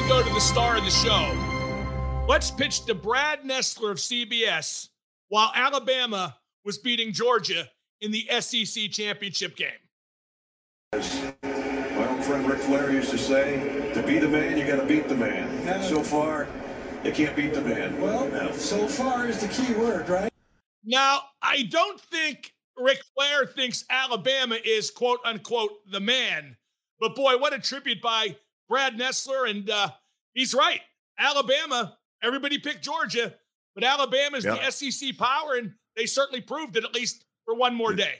we go to the star of the show, let's pitch to Brad Nessler of CBS while Alabama was beating Georgia in the SEC championship game. My old friend Ric Flair used to say, to be the man, you got to beat the man. And so far, you can't beat the man. Well, No. so far is the key word, right? Now, I don't think Ric Flair thinks Alabama is quote unquote the man, but boy, what a tribute by Brad Nessler. And uh, he's right. Alabama, everybody picked Georgia, but Alabama is Yeah. the SEC power, and they certainly proved it at least for one more day.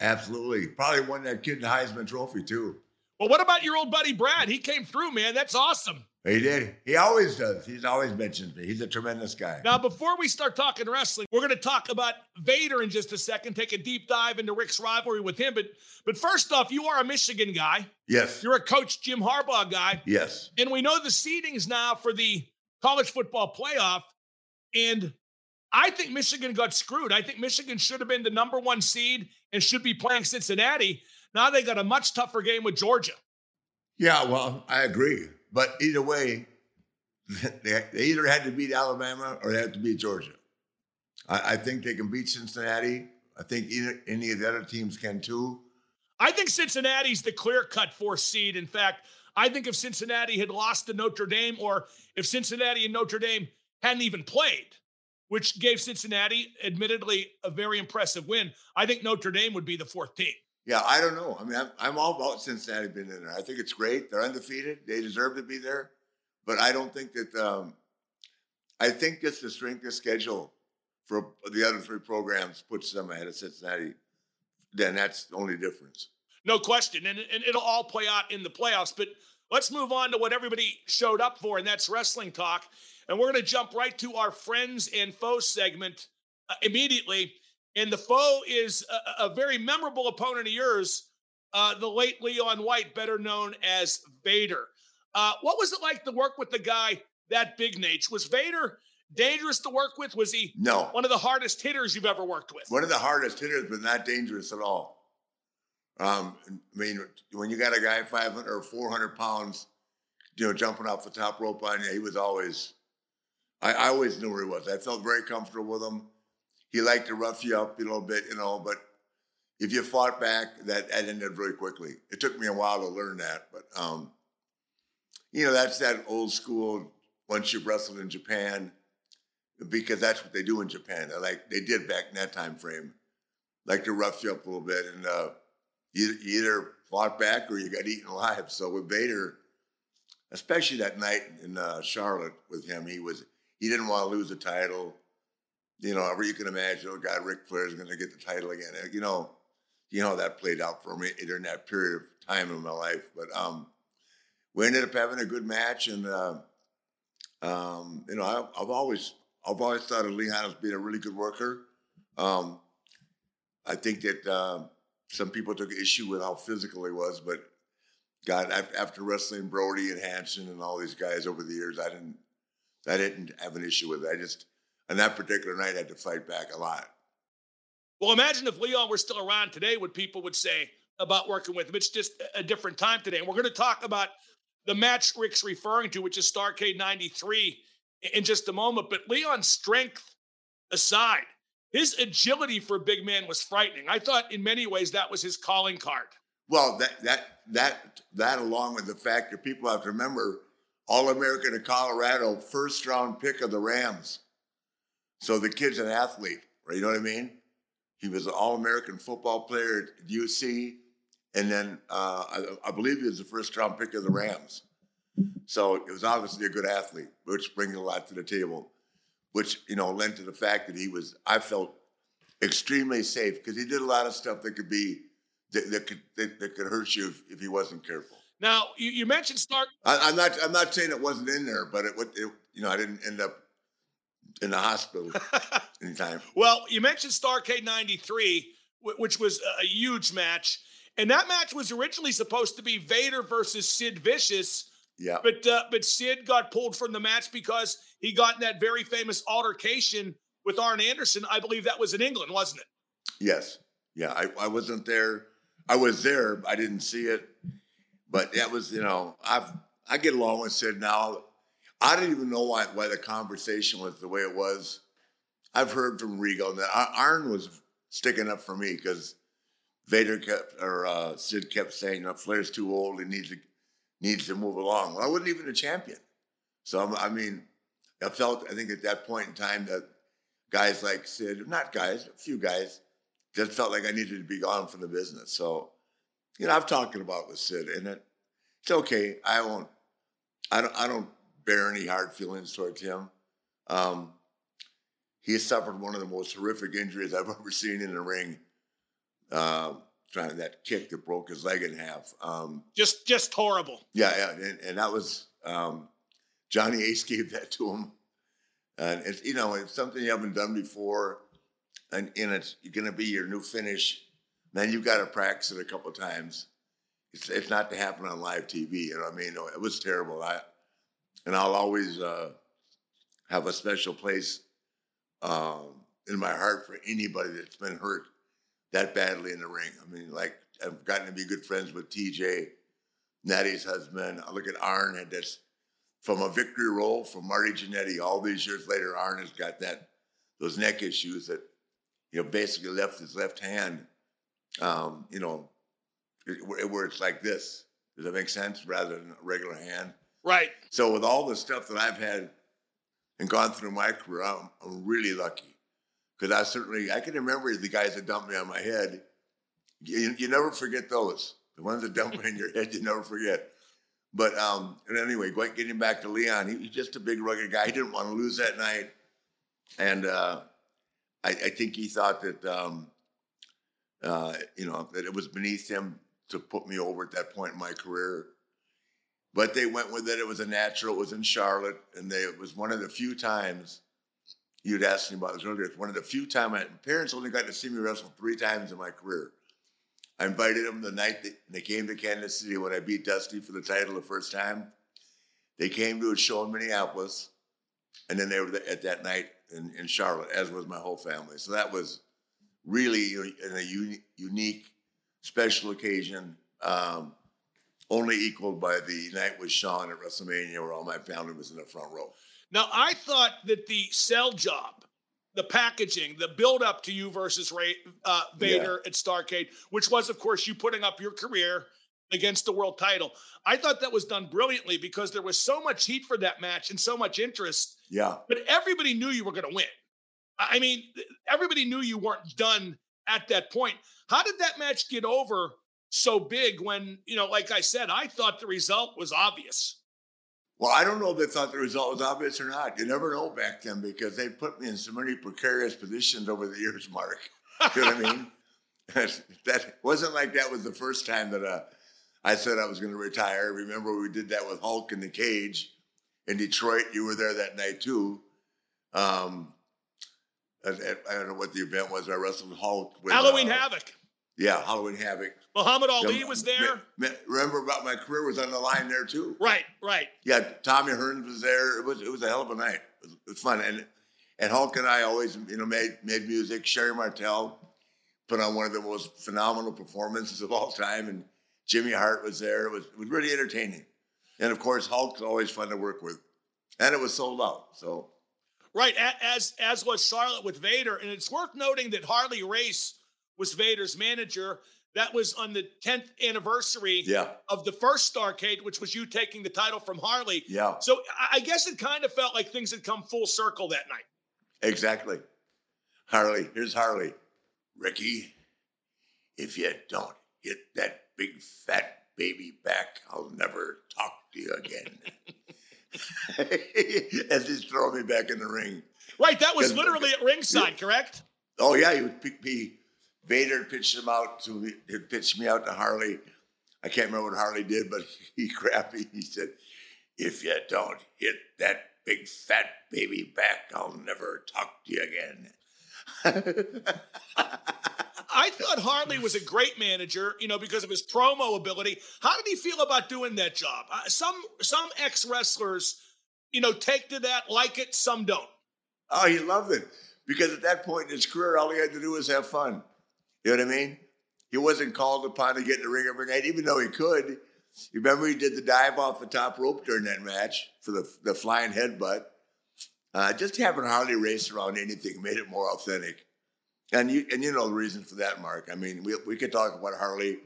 Absolutely. Probably won that kid the Heisman Trophy too. Well, what about your old buddy Brad? He came through, man. That's awesome. He did. He always does. He's always mentioned me. He's a tremendous guy. Now, before we start talking wrestling, we're going to talk about Vader in just a second, take a deep dive into Ric's rivalry with him. But but first off, you are a Michigan guy. Yes. You're a coach Jim Harbaugh guy. Yes. And we know the seedings now for the college football playoff. And I think Michigan got screwed. I think Michigan should have been the number one seed and should be playing Cincinnati. Now they got a much tougher game with Georgia. Yeah, well, I agree. But either way, they, either had to beat Alabama or they had to beat Georgia. I, I think they can beat Cincinnati. I think either, any of the other teams can too. I think Cincinnati's the clear cut fourth seed. In fact, I think if Cincinnati had lost to Notre Dame or if Cincinnati and Notre Dame hadn't even played, which gave Cincinnati, admittedly, a very impressive win, I think Notre Dame would be the fourth team. Yeah, I don't know. I mean, I'm, I'm all about Cincinnati being in there. I think it's great. They're undefeated. They deserve to be there. But I don't think that. Um, I think just the strength of schedule for the other three programs puts them ahead of Cincinnati. Then that's the only difference. No question. And, and it'll all play out in the playoffs. But let's move on to what everybody showed up for, and that's wrestling talk. And we're going to jump right to our friends and foes segment uh, immediately. And the foe is a, a very memorable opponent of yours, uh, the late Leon White, better known as Vader. Uh, what was it like to work with the guy that big, Naitch? Was Vader dangerous to work with? Was he No, one of the hardest hitters you've ever worked with? one of the hardest hitters, but not dangerous at all. Um, I mean, when you got a guy 500 or 400 pounds, you know, jumping off the top rope on you, he was always, I, I always knew where he was. I felt very comfortable with him. He liked to rough you up a little bit, you know, but if you fought back, that, that ended very quickly. It took me a while to learn that, but, um, you know, that's that old school, once you've wrestled in Japan, because that's what they do in Japan. They like they did back in that time frame, like to rough you up a little bit, and uh, you, you either fought back or you got eaten alive. So with Vader, especially that night in uh, Charlotte with him, he was he didn't want to lose the title. You know, you can imagine, oh God, Ric Flair is going to get the title again. You know, you know that played out for me during that period of time in my life. But um, we ended up having a good match, and uh, um, you know, I, I've always I've always thought of Leon as being a really good worker. Um, I think that uh, some people took issue with how physical he was, but God, after wrestling Brody and Hansen and all these guys over the years, I didn't, I didn't have an issue with it. I just, on that particular night, had to fight back a lot. Well, imagine if Leon were still around today, what people would say about working with him. It's just a different time today. And we're going to talk about the match Ric's referring to, which is Starcade 93 in just a moment. But Leon's strength aside, his agility for a big man was frightening. I thought in many ways that was his calling card. Well, that that that that along with the fact that people have to remember, All American of Colorado, first round pick of the Rams. So the kid's an athlete, right? You know what I mean? He was an All American football player at UC, and then uh, I, I believe he was the first round pick of the Rams. So it was obviously a good athlete, which brings a lot to the table, which you know lent to the fact that he was. I felt extremely safe because he did a lot of stuff that could be that, that could that, that could hurt you if, if he wasn't careful. Now, you, you mentioned Stark. I, I'm not I'm not saying it wasn't in there, but it, it you know I didn't end up in the hospital anytime. Well, you mentioned Starcade 93, which was a huge match. And that match was originally supposed to be Vader versus Sid Vicious. Yeah, But uh, but Sid got pulled from the match because he got in that very famous altercation with Arn Anderson. I believe that was in England, wasn't it? yes, yeah. I, I wasn't there. I was there. I didn't see it. But that was, you know, I've I get along with Sid now. I didn't even know why why the conversation was the way it was. I've heard from Regal that Arn was sticking up for me because Vader kept or uh, Sid kept saying, "No, Flair's too old. He needs to needs to move along." Well, I wasn't even a champion, so I mean, I felt I think at that point in time that guys like Sid, not guys, a few guys, just felt like I needed to be gone from the business. So, you know, I've talked about with Sid, and it, it's okay. I won't. I don't. I don't bear any hard feelings towards him. Um, he suffered one of the most horrific injuries I've ever seen in the ring. Uh, trying that kick that broke his leg in half. Um, just, just horrible. Yeah, yeah, and, and that was um, Johnny Ace gave that to him, and it's you know it's something you haven't done before, and, and it's going to be your new finish. Then you've got to practice it a couple times. It's, it's not to happen on live TV. You know, what I mean, it was terrible. I and I'll always uh, have a special place um, in my heart for anybody that's been hurt that badly in the ring. I mean, like I've gotten to be good friends with TJ, Nattie's husband. I look at Arn had this from a victory roll from Marty Jannetty. All these years later, Arn has got that those neck issues that you know basically left his left hand, um, you know, where it's like this. Does that make sense? Rather than a regular hand. Right. So with all the stuff that I've had and gone through my career, I'm, I'm really lucky because I certainly I can remember the guys that dumped me on my head. You, you never forget those. The ones that dump me in your head, you never forget. But um, and anyway, getting back to Leon, he, he's just a big rugged guy. He didn't want to lose that night, and uh, I, I, think he thought that um, uh, you know that it was beneath him to put me over at that point in my career. But they went with it. It was a natural. It was in Charlotte, and they, it was one of the few times you'd asked me about this earlier. It's one of the few times my parents only got to see me wrestle three times in my career. I invited them the night that they came to Kansas City when I beat Dusty for the title the first time. They came to a show in Minneapolis, and then they were at that night in, in Charlotte, as was my whole family. So that was really a, a unique, special occasion. Um, only equaled by the night with Shawn at WrestleMania, where all my family was in the front row. Now, I thought that the sell job, the packaging, the build up to you versus Ray, uh, Vader yeah. at Starcade, which was, of course, you putting up your career against the world title. I thought that was done brilliantly because there was so much heat for that match and so much interest. Yeah. But everybody knew you were going to win. I mean, everybody knew you weren't done at that point. How did that match get over so big when, you know, like I said, I thought the result was obvious. Well, I don't know if they thought the result was obvious or not. You never know back then because they put me in so many precarious positions over the years, Mark. You know what I mean? that wasn't like that was the first time that uh, I said I was going to retire. Remember, we did that with Hulk in the cage in Detroit. You were there that night too. Um, I, I don't know what the event was. I wrestled Hulk with Halloween uh, Havoc. Yeah, Halloween Havoc. Muhammad Ali yeah, was there. remember about my career was on the line there too. Right, right. Yeah, Tommy Hearns was there. It was it was a hell of a night. It was, it was fun, and and Hulk and I always you know made made music. Sherri Martel put on one of the most phenomenal performances of all time, and Jimmy Hart was there. It was it was really entertaining, and of course Hulk's always fun to work with, and it was sold out. So, right as as was Charlotte with Vader, and it's worth noting that Harley Race was Vader's manager. That was on the 10th anniversary yeah. of the first Starcade, which was you taking the title from Harley. Yeah. So I guess it kind of felt like things had come full circle that night. Exactly. Harley, here's Harley. Ricky, if you don't hit that big fat baby back, I'll never talk to you again. As he's throwing me back in the ring. Right, that was literally at ringside, correct? Oh yeah, he would pick be Vader pitched him out to he pitched me out to Harley. I can't remember what Harley did, but he grabbed me. He said, "If you don't hit that big fat baby back, I'll never talk to you again." I thought Harley was a great manager, you know, because of his promo ability. How did he feel about doing that job? Uh, some some ex wrestlers, you know, take to that, like it. Some don't. Oh, he loved it because at that point in his career, all he had to do was have fun. You know what I mean? He wasn't called upon to get in the ring every night, even though he could. You remember he did the dive off the top rope during that match for the the flying headbutt. Uh, just having Harley Race around anything made it more authentic. And you and you know the reason for that, Mark. I mean, we we could talk about Harley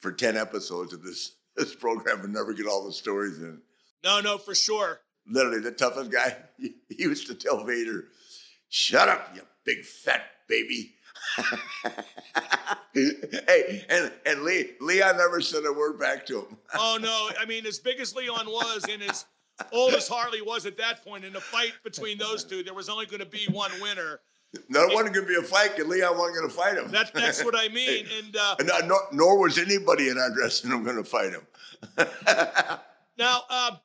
for ten episodes of this this program and never get all the stories in. No, no, for sure. Literally, the toughest guy. He, he used to tell Vader, "Shut up, you big fat baby." hey, and and Lee Leon never said a word back to him. oh no, I mean, as big as Leon was and as old as Harley was at that point, in a fight between those two, there was only going to be one winner. No, going to be a fight because Leon wasn't going to fight him. That, that's what I mean. And uh, And, uh, nor, nor was anybody in our dressing room going to fight him. now, um,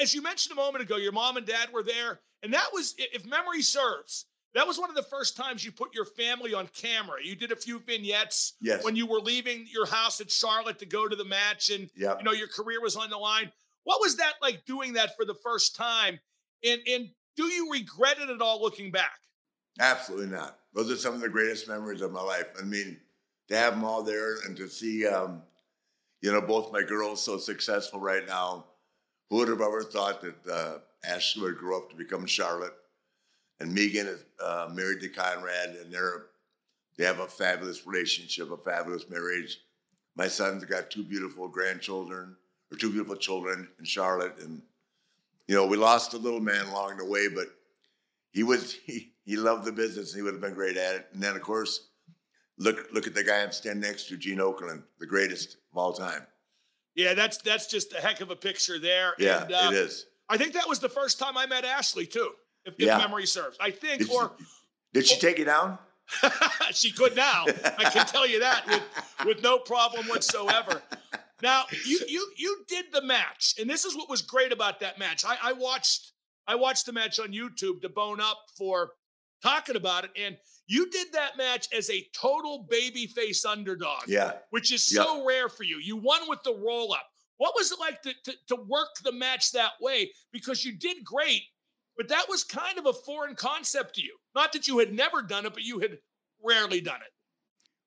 as you mentioned a moment ago, your mom and dad were there, and that was, if memory serves, that was one of the first times you put your family on camera. You did a few vignettes Yes. when you were leaving your house at Charlotte to go to the match, and Yep. you know your career was on the line. What was that like doing that for the first time? And and do you regret it at all looking back? Absolutely not. Those are some of the greatest memories of my life. I mean, to have them all there and to see, um, you know, both my girls so successful right now. Who would have ever thought that uh, Ashley would grow up to become Charlotte? And Megan is uh, married to Conrad, and they're they have a fabulous relationship, a fabulous marriage. My son's got two beautiful grandchildren, or two beautiful children in Charlotte, and you know, we lost a little man along the way, but he was he, he loved the business. He would have been great at it. And then, of course, look look at the guy I'm standing next to, Gene Okerlund, the greatest of all time. Yeah, that's that's just a heck of a picture there. Yeah, and, uh, it is. I think that was the first time I met Ashley too, if, if memory serves. I think, Did she, or did she take you down? she could now. I can tell you that with with no problem whatsoever. Now you you you did the match, and this is what was great about that match. I, I watched I watched the match on YouTube to bone up for talking about it, and you did that match as a total babyface underdog. Yeah. which is so rare for you. You won with the roll up. What was it like to, to, to work the match that way? Because you did great, but that was kind of a foreign concept to you. Not that you had never done it, but you had rarely done it.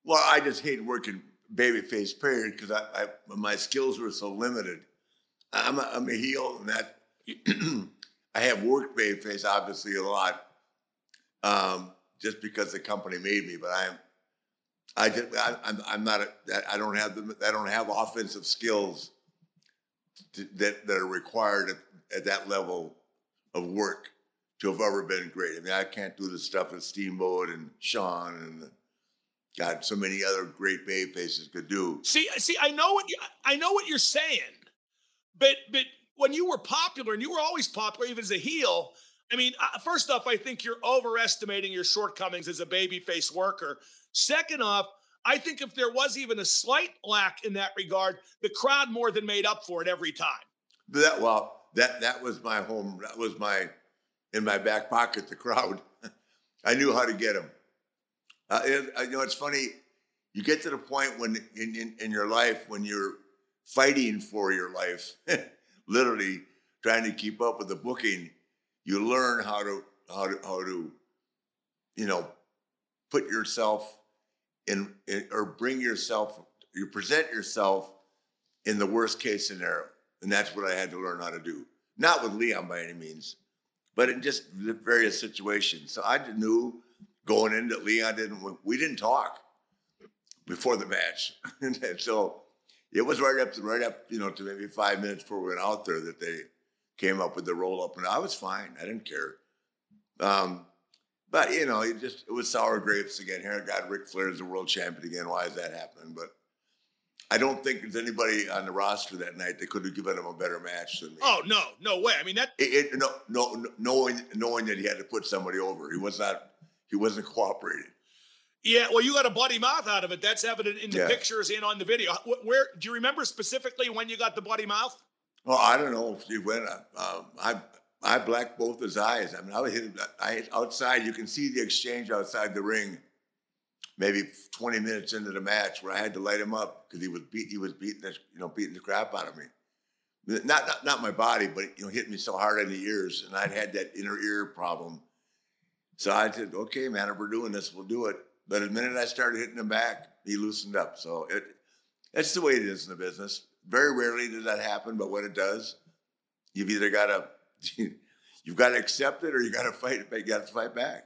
Well, I just hate working babyface period because I, I my skills were so limited. I'm a, I'm a heel, and that I have worked babyface obviously a lot, um, just because the company made me. But I'm I just I, I'm I'm not a, I don't have the I don't have offensive skills to, that that are required at, at that level of work to have ever been great. I mean, I can't do the stuff that Steamboat and Shawn and God, so many other great baby faces could do. See, see, I know what you, I know what you're saying, but but when you were popular and you were always popular, even as a heel. I mean, uh, first off, I think you're overestimating your shortcomings as a babyface worker. Second off, I think if there was even a slight lack in that regard, the crowd more than made up for it every time. That well, that that was my home. That was my in my back pocket. The crowd, I knew how to get them. Uh, and, uh, you know, it's funny. You get to the point when in, in in your life when you're fighting for your life, literally trying to keep up with the booking. You learn how to how to how to, you know, put yourself in, in or bring yourself. You present yourself in the worst case scenario. And that's what I had to learn how to do. Not with Leon by any means, but in just various situations. So I knew going in that Leon didn't, we didn't talk before the match. and so it was right up to, right up, you know, to maybe five minutes before we went out there that they came up with the roll up and I was fine. I didn't care. Um, but you know, it just, it was sour grapes again. Here, God, Ric Flair is the world champion again. Why is that happening? But I don't think there's anybody on the roster that night that could have given him a better match than me. Oh no, no way! I mean that. It, it, no, no, no- knowing knowing that he had to put somebody over, he was not he wasn't cooperating. Yeah, well, you got a bloody mouth out of it. That's evident in the Yeah. pictures and on the video. Wh- Where do you remember specifically when you got the bloody mouth? Well, I don't know if he went. Uh, I I blacked both his eyes. I mean, I was hit. I outside. You can see the exchange outside the ring. Maybe 20 minutes into the match, where I had to light him up because he was beat. He was beating the you know beating the crap out of me. Not, not not my body, but you know, hit me so hard in the ears, and I'd had that inner ear problem. So I said, "Okay, man, if we're doing this, we'll do it." But the minute I started hitting him back, he loosened up. So it, that's the way it is in the business. very rarely does that happen, but when it does, you've either got to you've got to accept it or you got to fight. You got to fight back.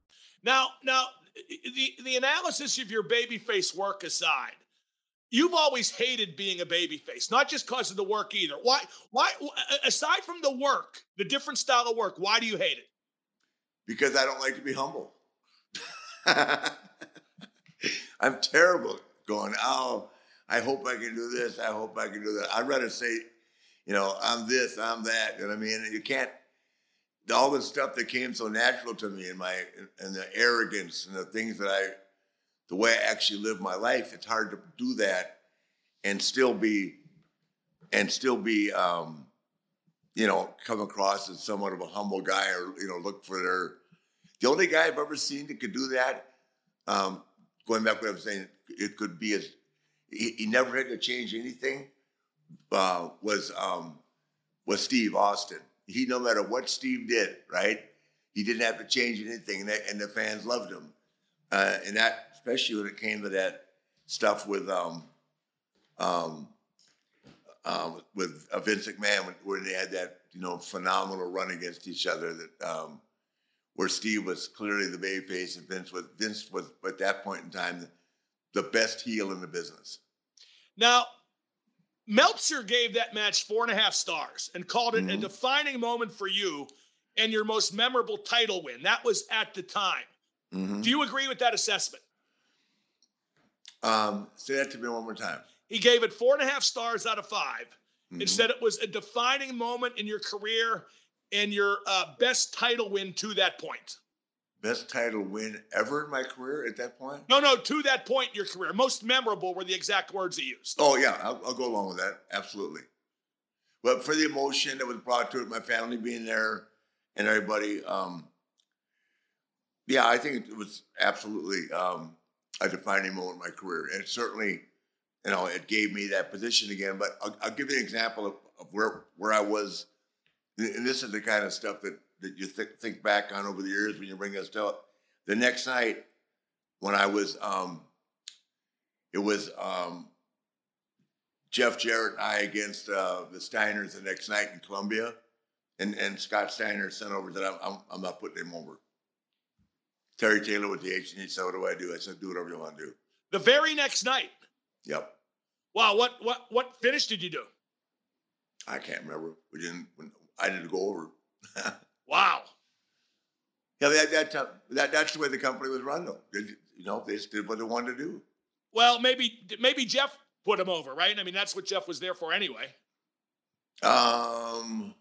Now, now, the the analysis of your babyface work aside, you've always hated being a babyface, not just because of the work either. Why? Why? Aside from the work, the different style of work, why do you hate it? Because I don't like to be humble. I'm terrible going, oh, I hope I can do this. I hope I can do that. I'd rather say, you know, I'm this, I'm that. You know what I mean? You can't, all the stuff that came so natural to me and my, and the arrogance and the things that I, the way I actually live my life, it's hard to do that and still be, and still be, um, you know, come across as somewhat of a humble guy or, you know, look for their, the only guy I've ever seen that could do that, um, going back to what I was saying, it could be as he, he never had to change anything. Uh, was um, was Steve Austin? He no matter what Steve did, right? He didn't have to change anything, and, that, and the fans loved him. Uh, and that, especially when it came to that stuff with um, um, um, with uh, Vince McMahon, when, when, they had that you know phenomenal run against each other, that um, where Steve was clearly the babyface and Vince was Vince was at that point in time the, the best heel in the business. Now, Meltzer gave that match four and a half stars and called it mm-hmm. a defining moment for you and your most memorable title win. That was at the time. Mm-hmm. Do you agree with that assessment? Um, say that to me one more time. He gave it four and a half stars out of 5 mm-hmm. and said it was a defining moment in your career and your uh, best title win to that point. Best title win ever in my career at that point? No, no, to that point in your career. Most memorable were the exact words he used. Oh, yeah, I'll, I'll go along with that. Absolutely. But for the emotion that was brought to it, my family being there and everybody, um, yeah, I think it was absolutely um, a defining moment in my career. And certainly, you know, it gave me that position again. But I'll, I'll give you an example of, of where, where I was and this is the kind of stuff that, that you th- think back on over the years when you bring us to the next night when I was, um, it was um, Jeff Jarrett and I against uh, the Steiners the next night in Columbia, and and Scott Steiner sent over that I'm, I'm, I'm not putting him over. Terry Taylor with the H and he said, "What do I do?" I said, "Do whatever you want to do." The very next night. Yep. Wow. What what what finish did you do? I can't remember. We didn't. I didn't go over. wow. Yeah, that, that, that, that's the way the company was run, though. You know, they just did what they wanted to do. Well, maybe maybe Jeff put him over, right? I mean, that's what Jeff was there for anyway. Um,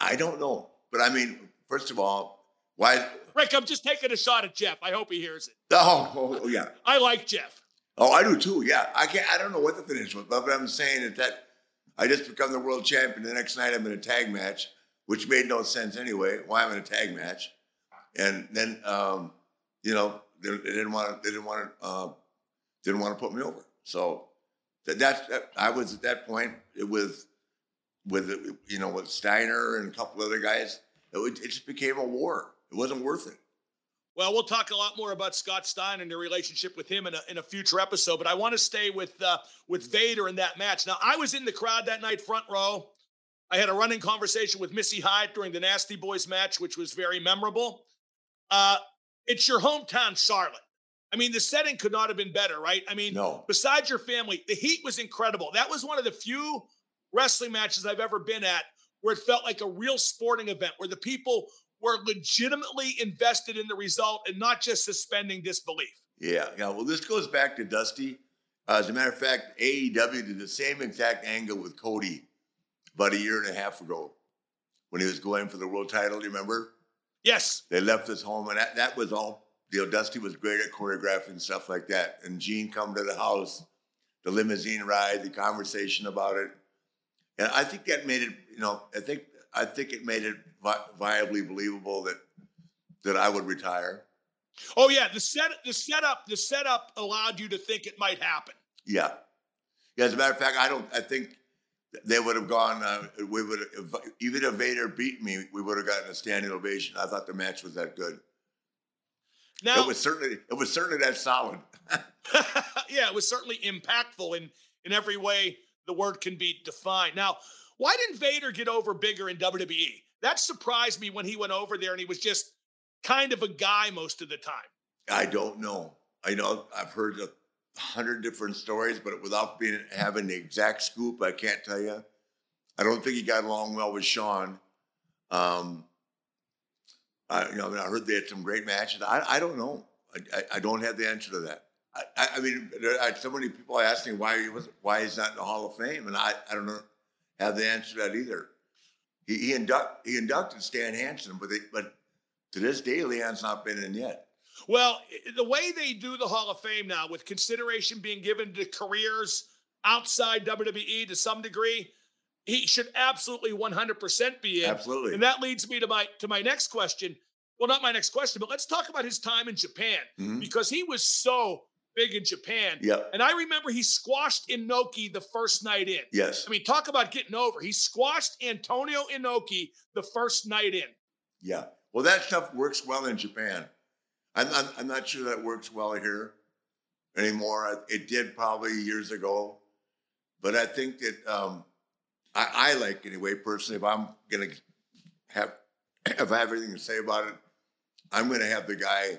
I don't know, but I mean, first of all, why? Ric, I'm just taking a shot at Jeff. I hope he hears it. Oh, oh, oh yeah. I like Jeff. Oh, I do too. Yeah, I can't. I don't know what the finish was, but, but I'm saying that that I just become the world champion. The next night I'm in a tag match, which made no sense anyway. Why I'm in a tag match, and then um, you know they, they, didn't want to. They didn't want to. Uh, didn't want to put me over. So that, that's that, I was at that point. It was with you know with Steiner and a couple other guys. It, it just became a war. It wasn't worth it. Well, we'll talk a lot more about Scott Stein and your relationship with him in a, in a future episode, but I want to stay with uh, with Vader in that match. Now, I was in the crowd that night, front row. I had a running conversation with Missy Hyatt during the Nasty Boys match, which was very memorable. Uh, it's your hometown, Charlotte. I mean, the setting could not have been better, right? I mean, No. besides your family, the heat was incredible. That was one of the few wrestling matches I've ever been at where it felt like a real sporting event, where the people were legitimately invested in the result and not just suspending disbelief. Yeah, yeah. Well, this goes back to Dusty. Uh, as a matter of fact, AEW did the same exact angle with Cody about a year and a half ago when he was going for the world title. You remember? Yes. They left his home, and that, that was all. You know, Dusty was great at choreographing stuff like that. And Gene come to the house, the limousine ride, the conversation about it, and I think that made it. You know, I think I think it made it vi- viably believable that that I would retire. Oh yeah, the set the setup the setup allowed you to think it might happen. Yeah. Yeah. As a matter of fact, I don't. I think they would have gone. Uh, we would have, even if Vader beat me, we would have gotten a standing ovation. I thought the match was that good. Now, it was certainly. It was certainly that solid. yeah, it was certainly impactful in in every way the word can be defined. Now, why didn't Vader get over bigger in WWE? That surprised me when he went over there and he was just kind of a guy most of the time. I don't know. I know I've heard a hundred different stories, but without being having the exact scoop, I can't tell you. I don't think he got along well with Shawn. Um, I, you know, I, mean, I heard they had some great matches. I, I don't know. I, I, I don't have the answer to that. I, I, mean, there are so many people ask me why he was why he's not in the Hall of Fame, and I, I don't know have the answer to that either. He he, induct, he inducted Stan Hansen, but they, but to this day, Leon's not been in yet. Well, the way they do the Hall of Fame now, with consideration being given to careers outside WWE to some degree, he should absolutely 100% be in. Absolutely. And that leads me to my to my next question. Well, not my next question, but let's talk about his time in Japan Mhm. because he was so big in Japan. Yeah. And I remember he squashed Inoki the first night in. Yes. I mean, talk about getting over. He squashed Antonio Inoki the first night in. Yeah. Well, that stuff works well in Japan. I'm, I'm, I'm not sure that works well here anymore. It did probably years ago, but I think that um, I, I like anyway personally. If I'm gonna have if I have anything to say about it, I'm gonna have the guy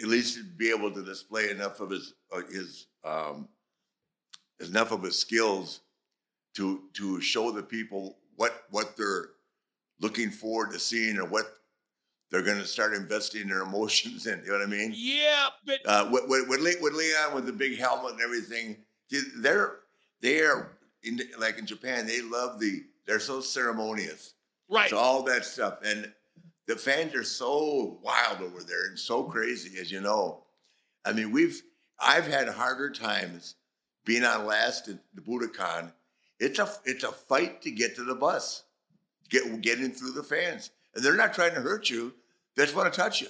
at least be able to display enough of his uh, his um, enough of his skills to to show the people what what they're looking forward to seeing or what they're going to start investing their emotions in. You know what I mean? Yeah, but Uh, with, with, with Le- with Leon with the big helmet and everything, they're they're in, like in Japan. They love the. They're so ceremonious. right. So all that stuff, and the fans are so wild over there and so crazy, as you know. I mean, we've I've had harder times being on last at the Budokan. It's a it's a fight to get to the bus, get getting through the fans, and they're not trying to hurt you. They just want to touch you.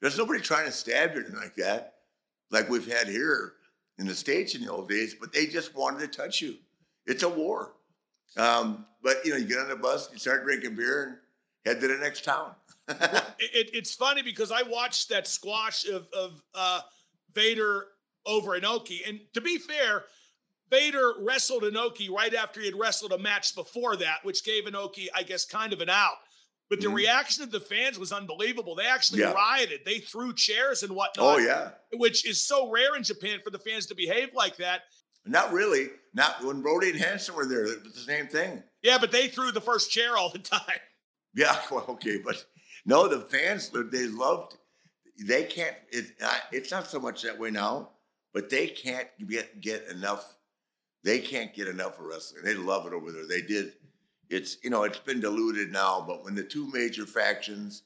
There's nobody trying to stab you like that, like we've had here in the states in the old days. But they just wanted to touch you. It's a war. Um, but you know, you get on the bus, you start drinking beer, and head to the next town. it- it's funny because I watched that squash of, of uh, Vader over Inoki. And to be fair, Vader wrestled Inoki right after he had wrestled a match before that, which gave Inoki, I guess, kind of an out. But the Mhm. reaction of the fans was unbelievable. They actually Yeah. rioted. They threw chairs and whatnot. oh yeah, Which is so rare in Japan for the fans to behave like that. not really. Not when Brody and Hansen were there. It was the same thing. Yeah, but they threw the first chair all the time. Yeah, well, okay, but no, the fans they loved. They can't. It, it's not so much that way now, but they can't get get enough. They can't get enough of wrestling. They love it over there. They did. It's you know it's been diluted now, but when the two major factions,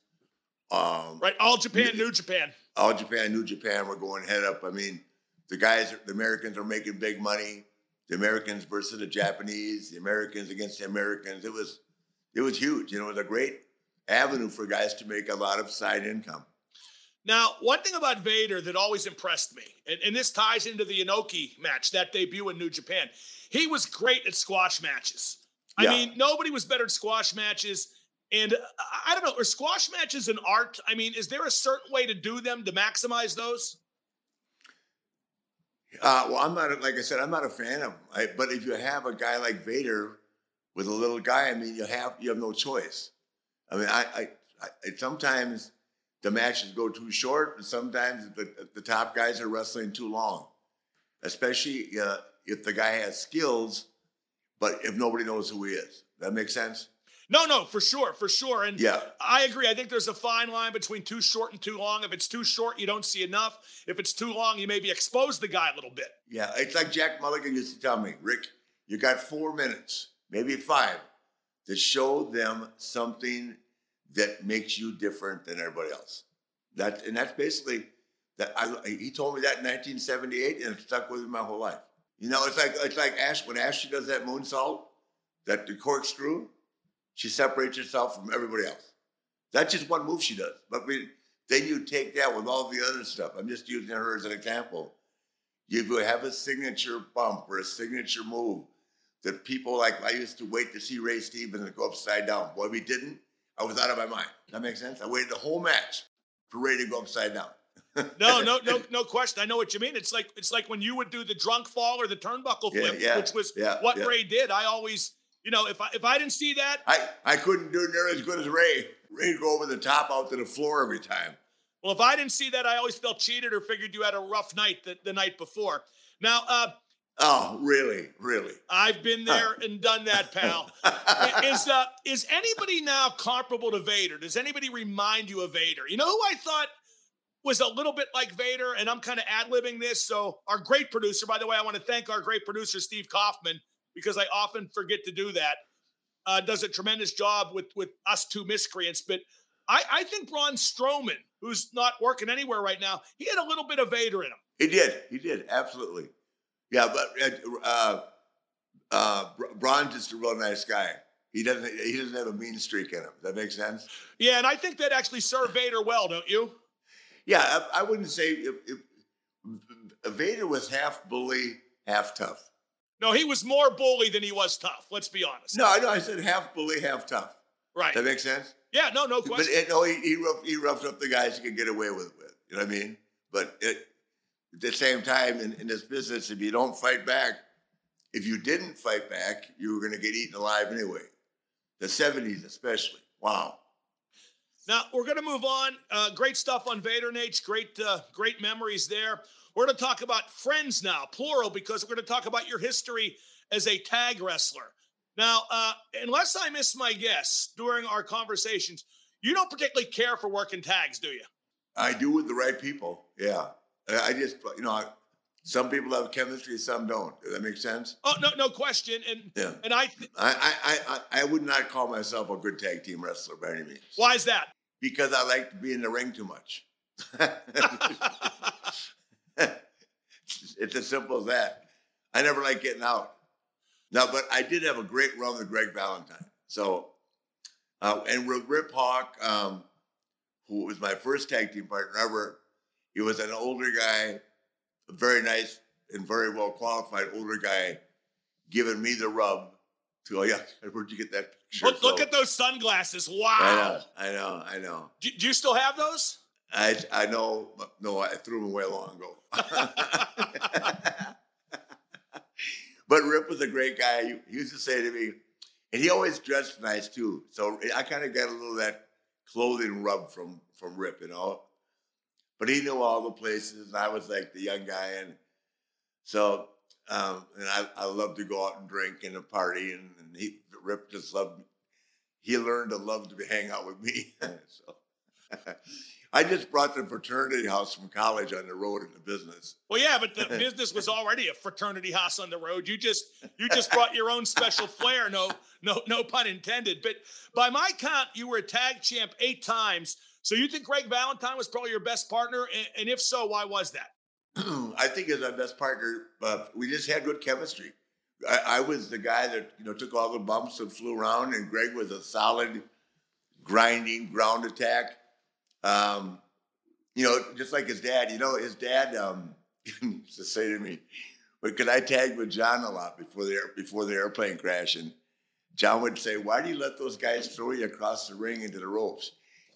um, Right? All Japan, New Japan. all Japan, New Japan were going head up. I mean, the guys, the Americans are making big money. The Americans versus the Japanese, the Americans against the Americans. It was, it was huge. You know, it was a great avenue for guys to make a lot of side income. Now, one thing about Vader that always impressed me, and, and this ties into the Inoki match, that debut in New Japan, he was great at squash matches. I mean, nobody was better at squash matches. And I don't know, are squash matches an art? I mean, is there a certain way to do them to maximize those? Uh, well, I'm not, like I said, I'm not a fan of. I, but if you have a guy like Vader with a little guy, I mean, you have you have no choice. I mean, I, I, I sometimes the matches go too short, and sometimes the, the top guys are wrestling too long, especially uh, if the guy has skills, but if nobody knows who he is. That makes sense? No, no, for sure, for sure. And Yeah. I agree. I think there's a fine line between too short and too long. If it's too short, you don't see enough. If it's too long, you maybe expose the guy a little bit. Yeah, it's like Jack Mulligan used to tell me, Ric, you got four minutes, maybe five, to show them something that makes you different than everybody else. That and that's basically that. I, he told me that in 1978, and it stuck with me my whole life. You know, it's like it's like Ash when Ashley does that moonsault, that the corkscrew, she separates herself from everybody else. That's just one move she does. But we, then you take that with all the other stuff. I'm just using her as an example. If You have a signature bump or a signature move that people like. I used to wait to see Ray Stevens go upside down. Boy, we didn't. I was out of my mind. That makes sense. I waited the whole match for Ray to go upside down. No, no, no, no question. I know what you mean. It's like it's like when you would do the drunk fall or the turnbuckle flip, yeah, which was yeah, what yeah. Ray did. I always, you know, if I if I didn't see that, I, I couldn't do it near as good as Ray. Ray'd go over the top out to the floor every time. well, if I didn't see that, I always felt cheated or figured you had a rough night the, the night before. Now, uh, Oh, really? Really? I've been there and done that, pal. is uh, is anybody now comparable to Vader? Does anybody remind you of Vader? You know who I thought was a little bit like Vader, and I'm kind of ad libbing this. So our great producer, by the way, I want to thank our great producer Steve Kaufman because I often forget to do that. Uh, does a tremendous job with with us two miscreants, but. I, I think Braun Strowman, who's not working anywhere right now, he had a little bit of Vader in him. He did. He did. Absolutely. Yeah, but uh, uh, Br- Braun's just a real nice guy. He doesn't. He doesn't have a mean streak in him. Does that make sense? Yeah, and I think that actually served Vader well, don't you? Yeah, I, I wouldn't say if, if, Vader was half bully, half tough. No, he was more bully than he was tough. Let's be honest. No, I know. I said half bully, half tough. right? That makes sense. Yeah, no, no But question. it, no, he he roughed, he roughed up the guys he could get away with. With you know what I mean. But it, at the same time, in, in this business, if you don't fight back, if you didn't fight back, you were going to get eaten alive anyway. The '70s, especially. Wow. Now we're going to move on. Uh, great stuff on Vader Naitch. Great, uh, great memories there. We're going to talk about friends now, plural, because we're going to talk about your history as a tag wrestler. Now, uh, unless I miss my guess during our conversations, you don't particularly care for working tags, do you? I do with the right people. Yeah. I just, you know, I, some people have chemistry, some don't. Does that make sense? Oh no, no question. And Yeah. and I, I, I, I, I would not call myself a good tag team wrestler by any means. why is that? Because I like to be in the ring too much. it's as simple as that. I never like getting out. No, but I did have a great run with Greg Valentine. So, uh, and with Rip Hawk, um, who was my first tag team partner ever, he was an older guy, a very nice and very well qualified older guy, giving me the rub to go, yeah, where'd you get that look, look at those sunglasses. I Wow. know, I know, I know. Do, do you still have those? I I know, but no, I threw them away long ago. but Rip was a great guy. He, he used to say to me, and he always dressed nice too. So eh, I kind of got a little of that clothing rub from from Rip, you know. But he knew all the places, and I was like the young guy, and so um, and I I loved to go out and drink and a party, and, and he Rip just loved. me. He learned to love to be hang out with me. so. I just brought the fraternity house from college on the road in the business. Well, yeah, but the business was already a fraternity house on the road. You just you just brought your own special flair. No, no, no pun intended. But by my count, you were a tag champ eight times. So you think Greg Valentine was probably your best partner? And, and if so, why was that? I think as our best partner, uh, we just had good chemistry. I, I was the guy that you know took all the bumps and flew around, and Greg was a solid, grinding ground attack. Um, you know, just like his dad. You know, his dad um, used to say to me, because I tag with John a lot before the before the airplane crash, and John would say, "Why do you let those guys throw you across the ring into the ropes?"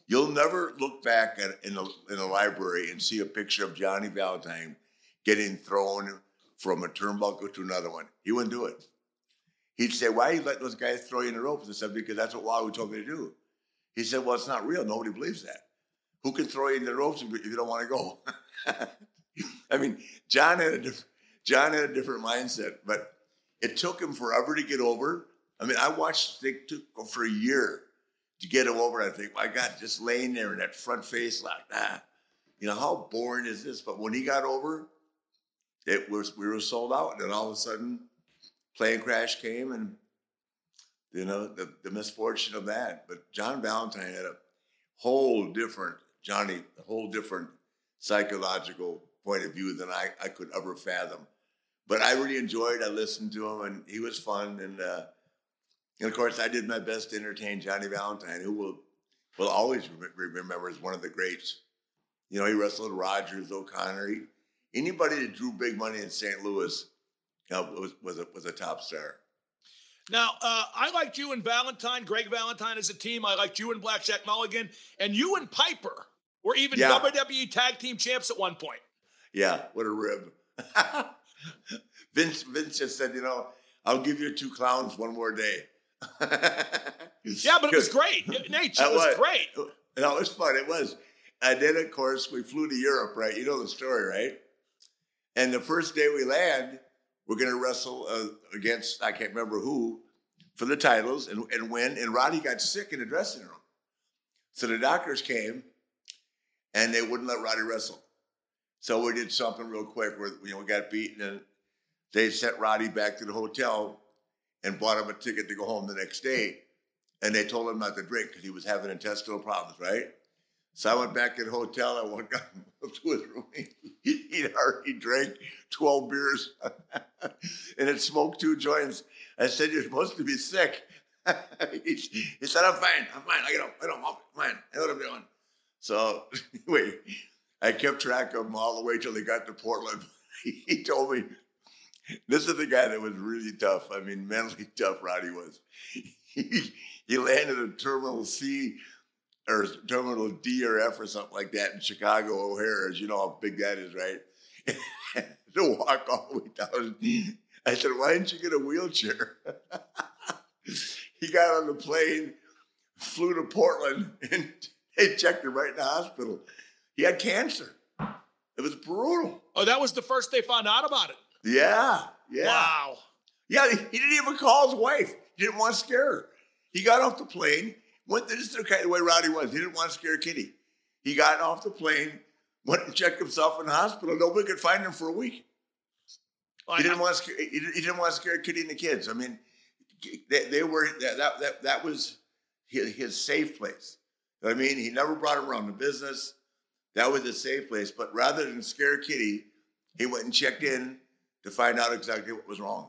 You'll never look back at, in the, in a library and see a picture of Johnny Valentine getting thrown from a turnbuckle to another one. He wouldn't do it. He'd say, "Why you let those guys throw you in the ropes?" I said, "Because that's what Wahoo told me to do." He said, "Well, it's not real. Nobody believes that." who can throw you in the ropes if you don't want to go? I mean, John had a different, John had a different mindset, but it took him forever to get over. I mean, I watched it took for a year to get him over. I think, my God, just laying there in that front face like that. You know, how boring is this? But when he got over, it was we were sold out. And then all of a sudden, plane crash came and you know, the, the misfortune of that. But John Valentine had a whole different, Johnny, a whole different psychological point of view than I, I could ever fathom. But I really enjoyed. I listened to him, and he was fun. And, uh, and of course, I did my best to entertain Johnny Valentine, who will will always remember as one of the greats. You know, he wrestled Rogers, O'Connor. He, anybody that drew big money in St. Louis you know, was was a, was a top star. Now, uh, I liked you and Valentine, Greg Valentine as a team. I liked you and Blackjack Mulligan, and you and Piper were even yeah. WWE Tag Team Champs at one point. Yeah, what a rib. Vince Vince just said, you know, I'll give you two clowns one more day. yeah, but it was great. Nate, it was, was great. No, it was fun. It was. And then, of course, we flew to Europe, right? You know the story, right? And the first day we land, we're going to wrestle uh, against, I can't remember who, for the titles and, and win. And Roddy got sick in the dressing room. So the doctors came and they wouldn't let Roddy wrestle. So we did something real quick where you know, we got beaten and they sent Roddy back to the hotel and bought him a ticket to go home the next day. And they told him not to drink because he was having intestinal problems, right? So I went back to the hotel. I went up to his room. He'd already drank 12 beers and had smoked two joints. I said, You're supposed to be sick. he, said, I'm fine. I'm fine. I get up. I don't, I'm fine. I know what I'm doing. So, anyway, I kept track of him all the way till he got to Portland. he told me, This is the guy that was really tough. I mean, mentally tough, Roddy was. He, he landed in Terminal C or Terminal D or F or something like that in Chicago O'Hare, as you know how big that is, right? to walk all the way down. I said, why didn't you get a wheelchair? he got on the plane, flew to Portland, and they checked him right in the hospital. He had cancer. It was brutal. Oh, that was the first they found out about it. Yeah, yeah. Wow. Yeah, he didn't even call his wife. He didn't want to scare her. He got off the plane, went, this is the kind of way Roddy was. He didn't want to scare Kitty. He got off the plane, went and checked himself in the hospital. Nobody could find him for a week. He didn't want to scare, he didn't want to scare Kitty and the kids. I mean, they, they were that, that that was his, his safe place. I mean, he never brought him around the business. That was his safe place. But rather than scare Kitty, he went and checked in to find out exactly what was wrong.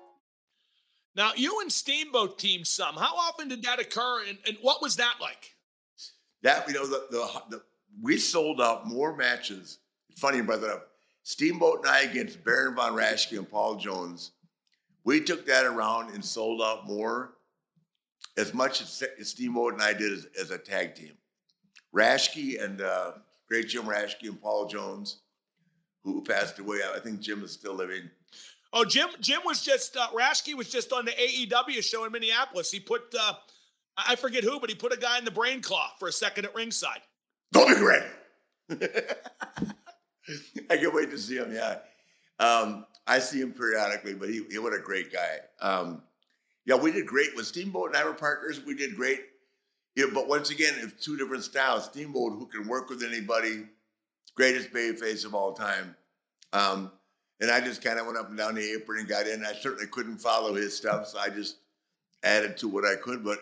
Now, you and Steamboat team some. How often did that occur, and, and what was that like? That you know, the, the, the we sold out more matches. Funny, brother. Steamboat and I against Baron von Raschke and Paul Jones. We took that around and sold out more, as much as Steamboat and I did as, as a tag team. Raschke and uh, great Jim Raschke and Paul Jones, who passed away. I think Jim is still living. Oh, Jim! Jim was just uh, Raschke was just on the AEW show in Minneapolis. He put uh, I forget who, but he put a guy in the brain claw for a second at ringside. Don't be great. I can't wait to see him. Yeah, um, I see him periodically, but he, he what a great guy. Um, yeah, we did great with Steamboat and I were partners. We did great Yeah, but once again, it's two different styles. Steamboat, who can work with anybody, greatest babyface of all time. Um, and I just kind of went up and down the apron and got in. I certainly couldn't follow his stuff, so I just added to what I could. But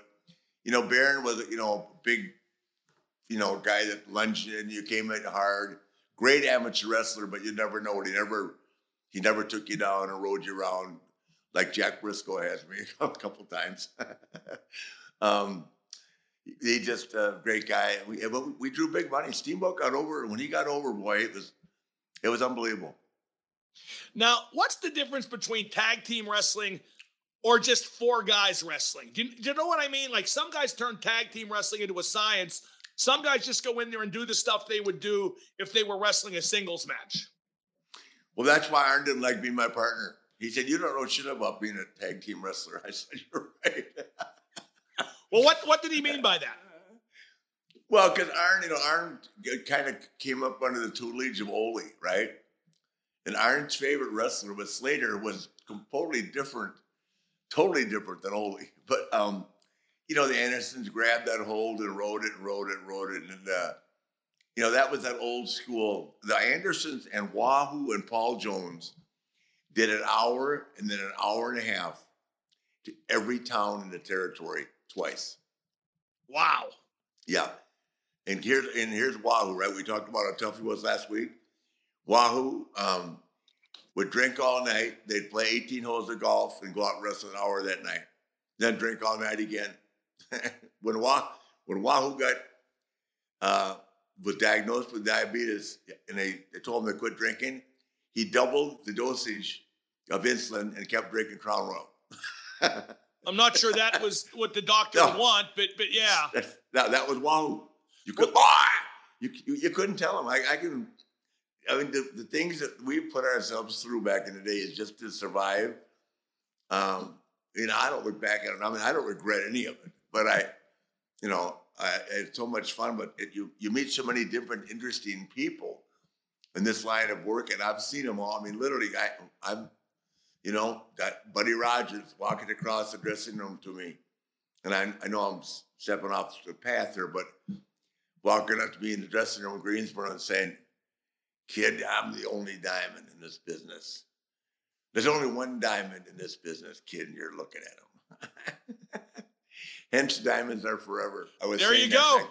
you know, Baron was you know a big, you know, guy that lunged in. You came in hard. Great amateur wrestler, but you never know. He never he never took you down and rode you around like Jack Briscoe has me a couple times. um, he just a great guy. We we drew big money. Steamboat got over when he got over. Boy, it was it was unbelievable. Now, what's the difference between tag team wrestling or just four guys wrestling? Do you, do you know what I mean? Like some guys turn tag team wrestling into a science. Some guys just go in there and do the stuff they would do if they were wrestling a singles match. Well, that's why Arn didn't like being my partner. He said, "You don't know shit about being a tag team wrestler." I said, "You're right." well, what what did he mean by that? Well, because Arn, you know, Arn kind of came up under the tutelage of Ole, right? And Arn's favorite wrestler was Slater was completely different, totally different than Ole. But um, you know, the Andersons grabbed that hold and rode it and rode it and rode it, and uh, you know that was that old school. The Andersons and Wahoo and Paul Jones did an hour and then an hour and a half to every town in the territory twice. Wow. Yeah. And here's and here's Wahoo, right? We talked about how tough he was last week. Wahoo um, would drink all night. They'd play 18 holes of golf and go out and wrestle an hour that night. Then drink all night again. when Wahoo when Wahoo got uh, was diagnosed with diabetes and they, they told him to quit drinking, he doubled the dosage of insulin and kept drinking Crown Royal. I'm not sure that was what the doctor no. would want, but but yeah. That, that was Wahoo. You could you, you, you couldn't tell him. I, I can. I mean, the, the things that we put ourselves through back in the day is just to survive. Um, you know, I don't look back at it. I mean, I don't regret any of it. But I, you know, I, it's so much fun. But it, you you meet so many different interesting people in this line of work, and I've seen them all. I mean, literally, I, I'm, you know, got Buddy Rogers walking across the dressing room to me, and I, I know I'm stepping off the path here, but walking up to me in the dressing room Greensboro and saying, "Kid, I'm the only diamond in this business. There's only one diamond in this business, kid, and you're looking at him." Hence, diamonds are forever. I was there. You go.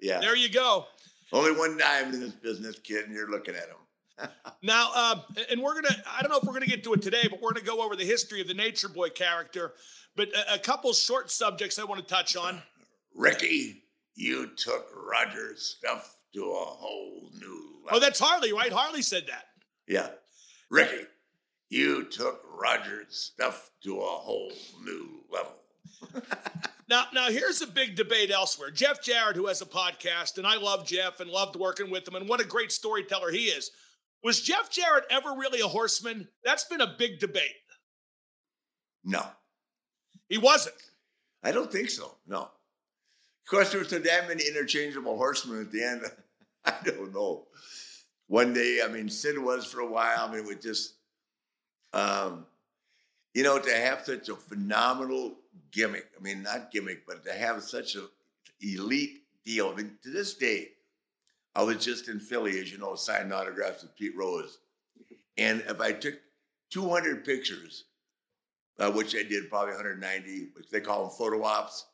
Yeah. There you go. Only one diamond in this business, kid, and you're looking at him. now, uh, and we're gonna. I don't know if we're gonna get to it today, but we're gonna go over the history of the Nature Boy character. But a, a couple short subjects I want to touch on. Ricky, you took Roger's stuff to a whole new. Oh, that's Harley, right? Harley said that. Yeah. Ricky, you took Roger's stuff to a whole new level. Now, now here's a big debate elsewhere. Jeff Jarrett, who has a podcast, and I love Jeff and loved working with him, and what a great storyteller he is. Was Jeff Jarrett ever really a horseman? That's been a big debate. No. He wasn't. I don't think so. No. Of course, there was so damn many interchangeable horsemen at the end. I don't know. One day, I mean, Sid was for a while. I mean, we just, um, you know, to have such a phenomenal gimmick. I mean, not gimmick, but to have such an elite deal. I mean, to this day, I was just in Philly, as you know, signing autographs with Pete Rose. And if I took 200 pictures, uh, which I did probably 190, which they call them photo ops,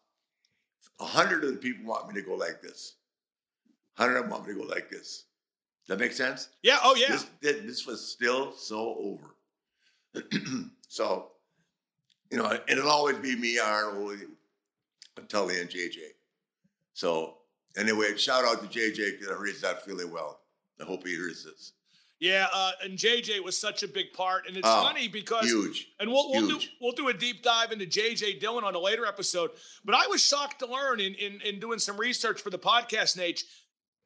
100 of the people want me to go like this. 100 of them want to go like this. Does that make sense? Yeah. Oh, yeah. This, this was still so over. so you know, and it'll always be me, Arnold, Tully, and JJ. So anyway, shout out to JJ because I heard he's not feeling well. I hope he hears this. Yeah, uh, and JJ was such a big part, and it's oh, funny because huge, and we'll we'll huge. do we'll do a deep dive into JJ Dillon on a later episode. But I was shocked to learn in in, in doing some research for the podcast, Nate.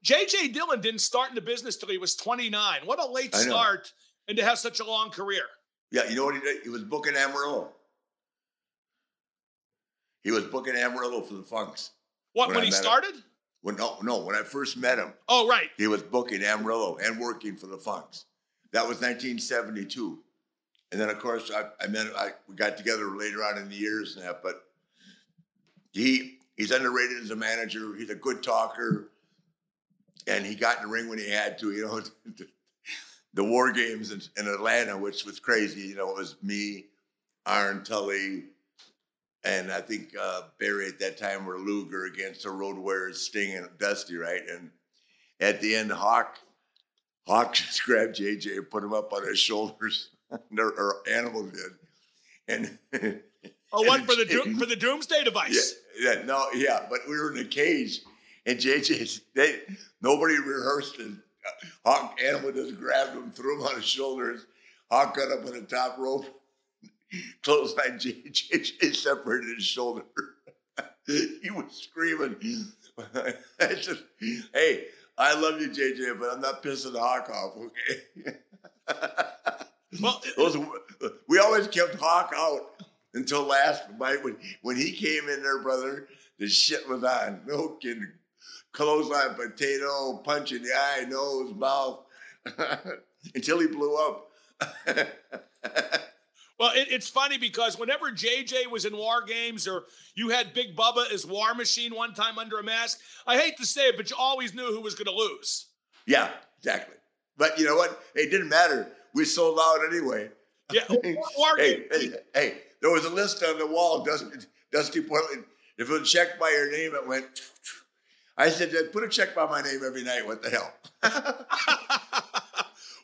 JJ Dillon didn't start in the business till he was 29. What a late start, and to have such a long career. Yeah, you know what he did? He was booking Amarillo. He was booking Amarillo for the Funks. What when, when he started? Him. When no, no, when I first met him. Oh, right. He was booking Amarillo and working for the Funks. That was 1972. And then, of course, I, I met. I we got together later on in the years and that. But he he's underrated as a manager. He's a good talker, and he got in the ring when he had to. You know, the war games in, in Atlanta, which was crazy. You know, it was me, Arn Tully, and I think uh, Barry at that time were Luger against the Road Warriors, Sting and Dusty, right? And at the end, Hawk, Hawk just grabbed JJ and put him up on his shoulders, or, or Animal did, and. Oh, one for the doom, for the doomsday device. Yeah, yeah, no, yeah, but we were in a cage, and JJ, they nobody rehearsed, and uh, Hawk Animal just grabbed him, threw him on his shoulders. Hawk got up on the top rope, clothesline JJ separated his shoulder. he was screaming. I said, "Hey, I love you, JJ, but I'm not pissing Hawk off, okay?" well, Those, we always kept Hawk out until last night when when he came in there, brother. The shit was on. No kidding. Clothesline, potato, punch in the eye, nose, mouth, until he blew up. well, it, it's funny because whenever JJ was in War Games or you had Big Bubba as War Machine one time under a mask, I hate to say it, but you always knew who was going to lose. Yeah, exactly. But you know what? It didn't matter. We sold out anyway. Yeah. War hey, hey, hey, there was a list on the wall, Dusty, Dusty Portland. If it was checked by your name, it went. I said, put a check by my name every night. What the hell?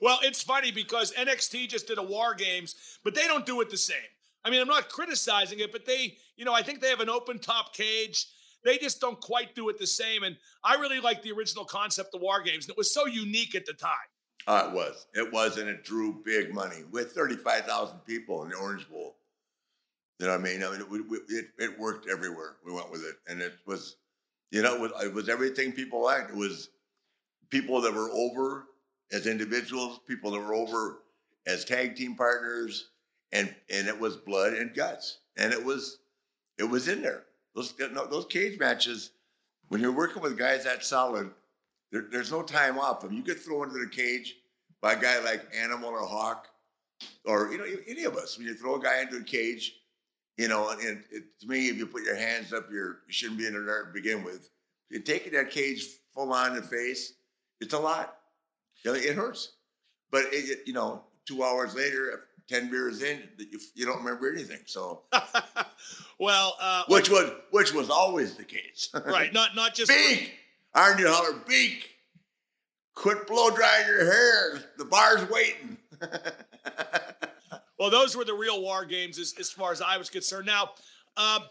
well, it's funny because NXT just did a War Games, but they don't do it the same. I mean, I'm not criticizing it, but they, you know, I think they have an open top cage. They just don't quite do it the same. And I really like the original concept of War Games. And it was so unique at the time. Uh, it was. It was, and it drew big money with 35,000 people in the Orange Bowl. You know what I mean? I mean, it, it, it worked everywhere. We went with it, and it was, you know, it was, it was everything people liked. It was people that were over as individuals, people that were over as tag team partners, and and it was blood and guts, and it was it was in there. Those those cage matches, when you're working with guys that solid, there, there's no time off. If you get thrown into the cage by a guy like Animal or Hawk, or you know any of us, when you throw a guy into a cage you know, and it, to me, if you put your hands up, you're, you shouldn't be in there to begin with. You're taking that cage full on in the face, it's a lot. You know, it hurts. But, it, you know, two hours later, 10 beers in, you, you don't remember anything. So, well, uh, which was which was always the case, right? Not not just beak. Arn you holler beak. Quit blow drying your hair. The bar's waiting. Well, those were the real war games as, as far as I was concerned. Now, um,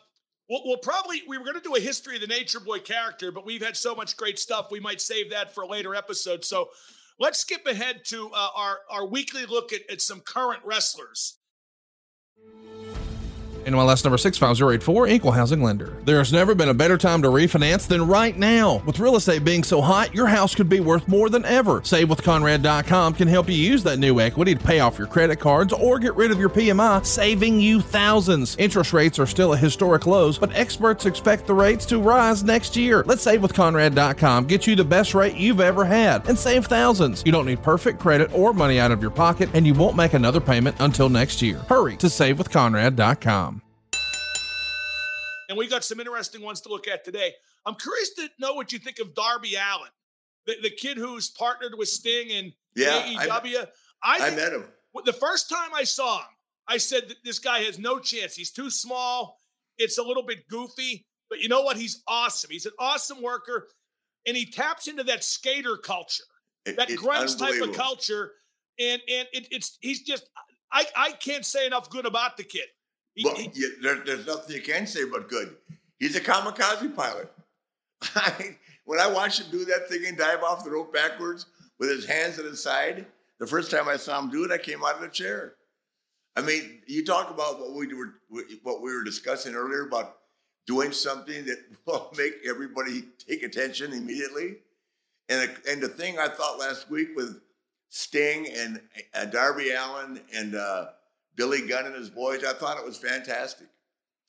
we'll, we'll, probably we were going to do a history of the Nature Boy character, but we've had so much great stuff we might save that for a later episode. So let's skip ahead to uh, our our weekly look at, at some current wrestlers. NMLS number 65084, Equal Housing Lender. There's never been a better time to refinance than right now. With real estate being so hot, your house could be worth more than ever. SaveWithConrad.com can help you use that new equity to pay off your credit cards or get rid of your PMI, saving you thousands. Interest rates are still at historic lows, but experts expect the rates to rise next year. Let's SaveWithConrad.com get you the best rate you've ever had and save thousands. You don't need perfect credit or money out of your pocket, and you won't make another payment until next year. Hurry to SaveWithConrad.com and we got some interesting ones to look at today. I'm curious to know what you think of Darby Allin, the, the kid who's partnered with Sting and yeah, AEW. I, I, I met him. The first time I saw him, I said this guy has no chance. He's too small. It's a little bit goofy, but you know what? He's awesome. He's an awesome worker, and he taps into that skater culture, it, that grunge type of culture, and and it, it's he's just I I can't say enough good about the kid. Well, he, there, there's nothing you can say but good. He's a kamikaze pilot. when I watched him do that thing and dive off the rope backwards with his hands at his side, the first time I saw him do it, I came out of the chair. I mean, you talk about what we were what we were discussing earlier about doing something that will make everybody take attention immediately. And and the thing I thought last week with Sting and uh, Darby Allin and uh, Billy Gunn and his boys. I thought it was fantastic.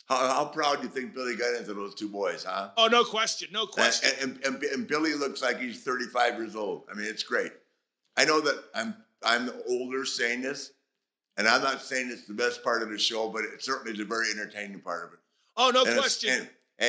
How, how proud do you think Billy Gunn is of those two boys, huh? Oh, no question. No question. And, and, and, and, Billy looks like he's 35 years old. I mean, it's great. I know that I'm I'm older saying this, and I'm not saying it's the best part of the show, but it certainly is a very entertaining part of it. Oh, no question. And,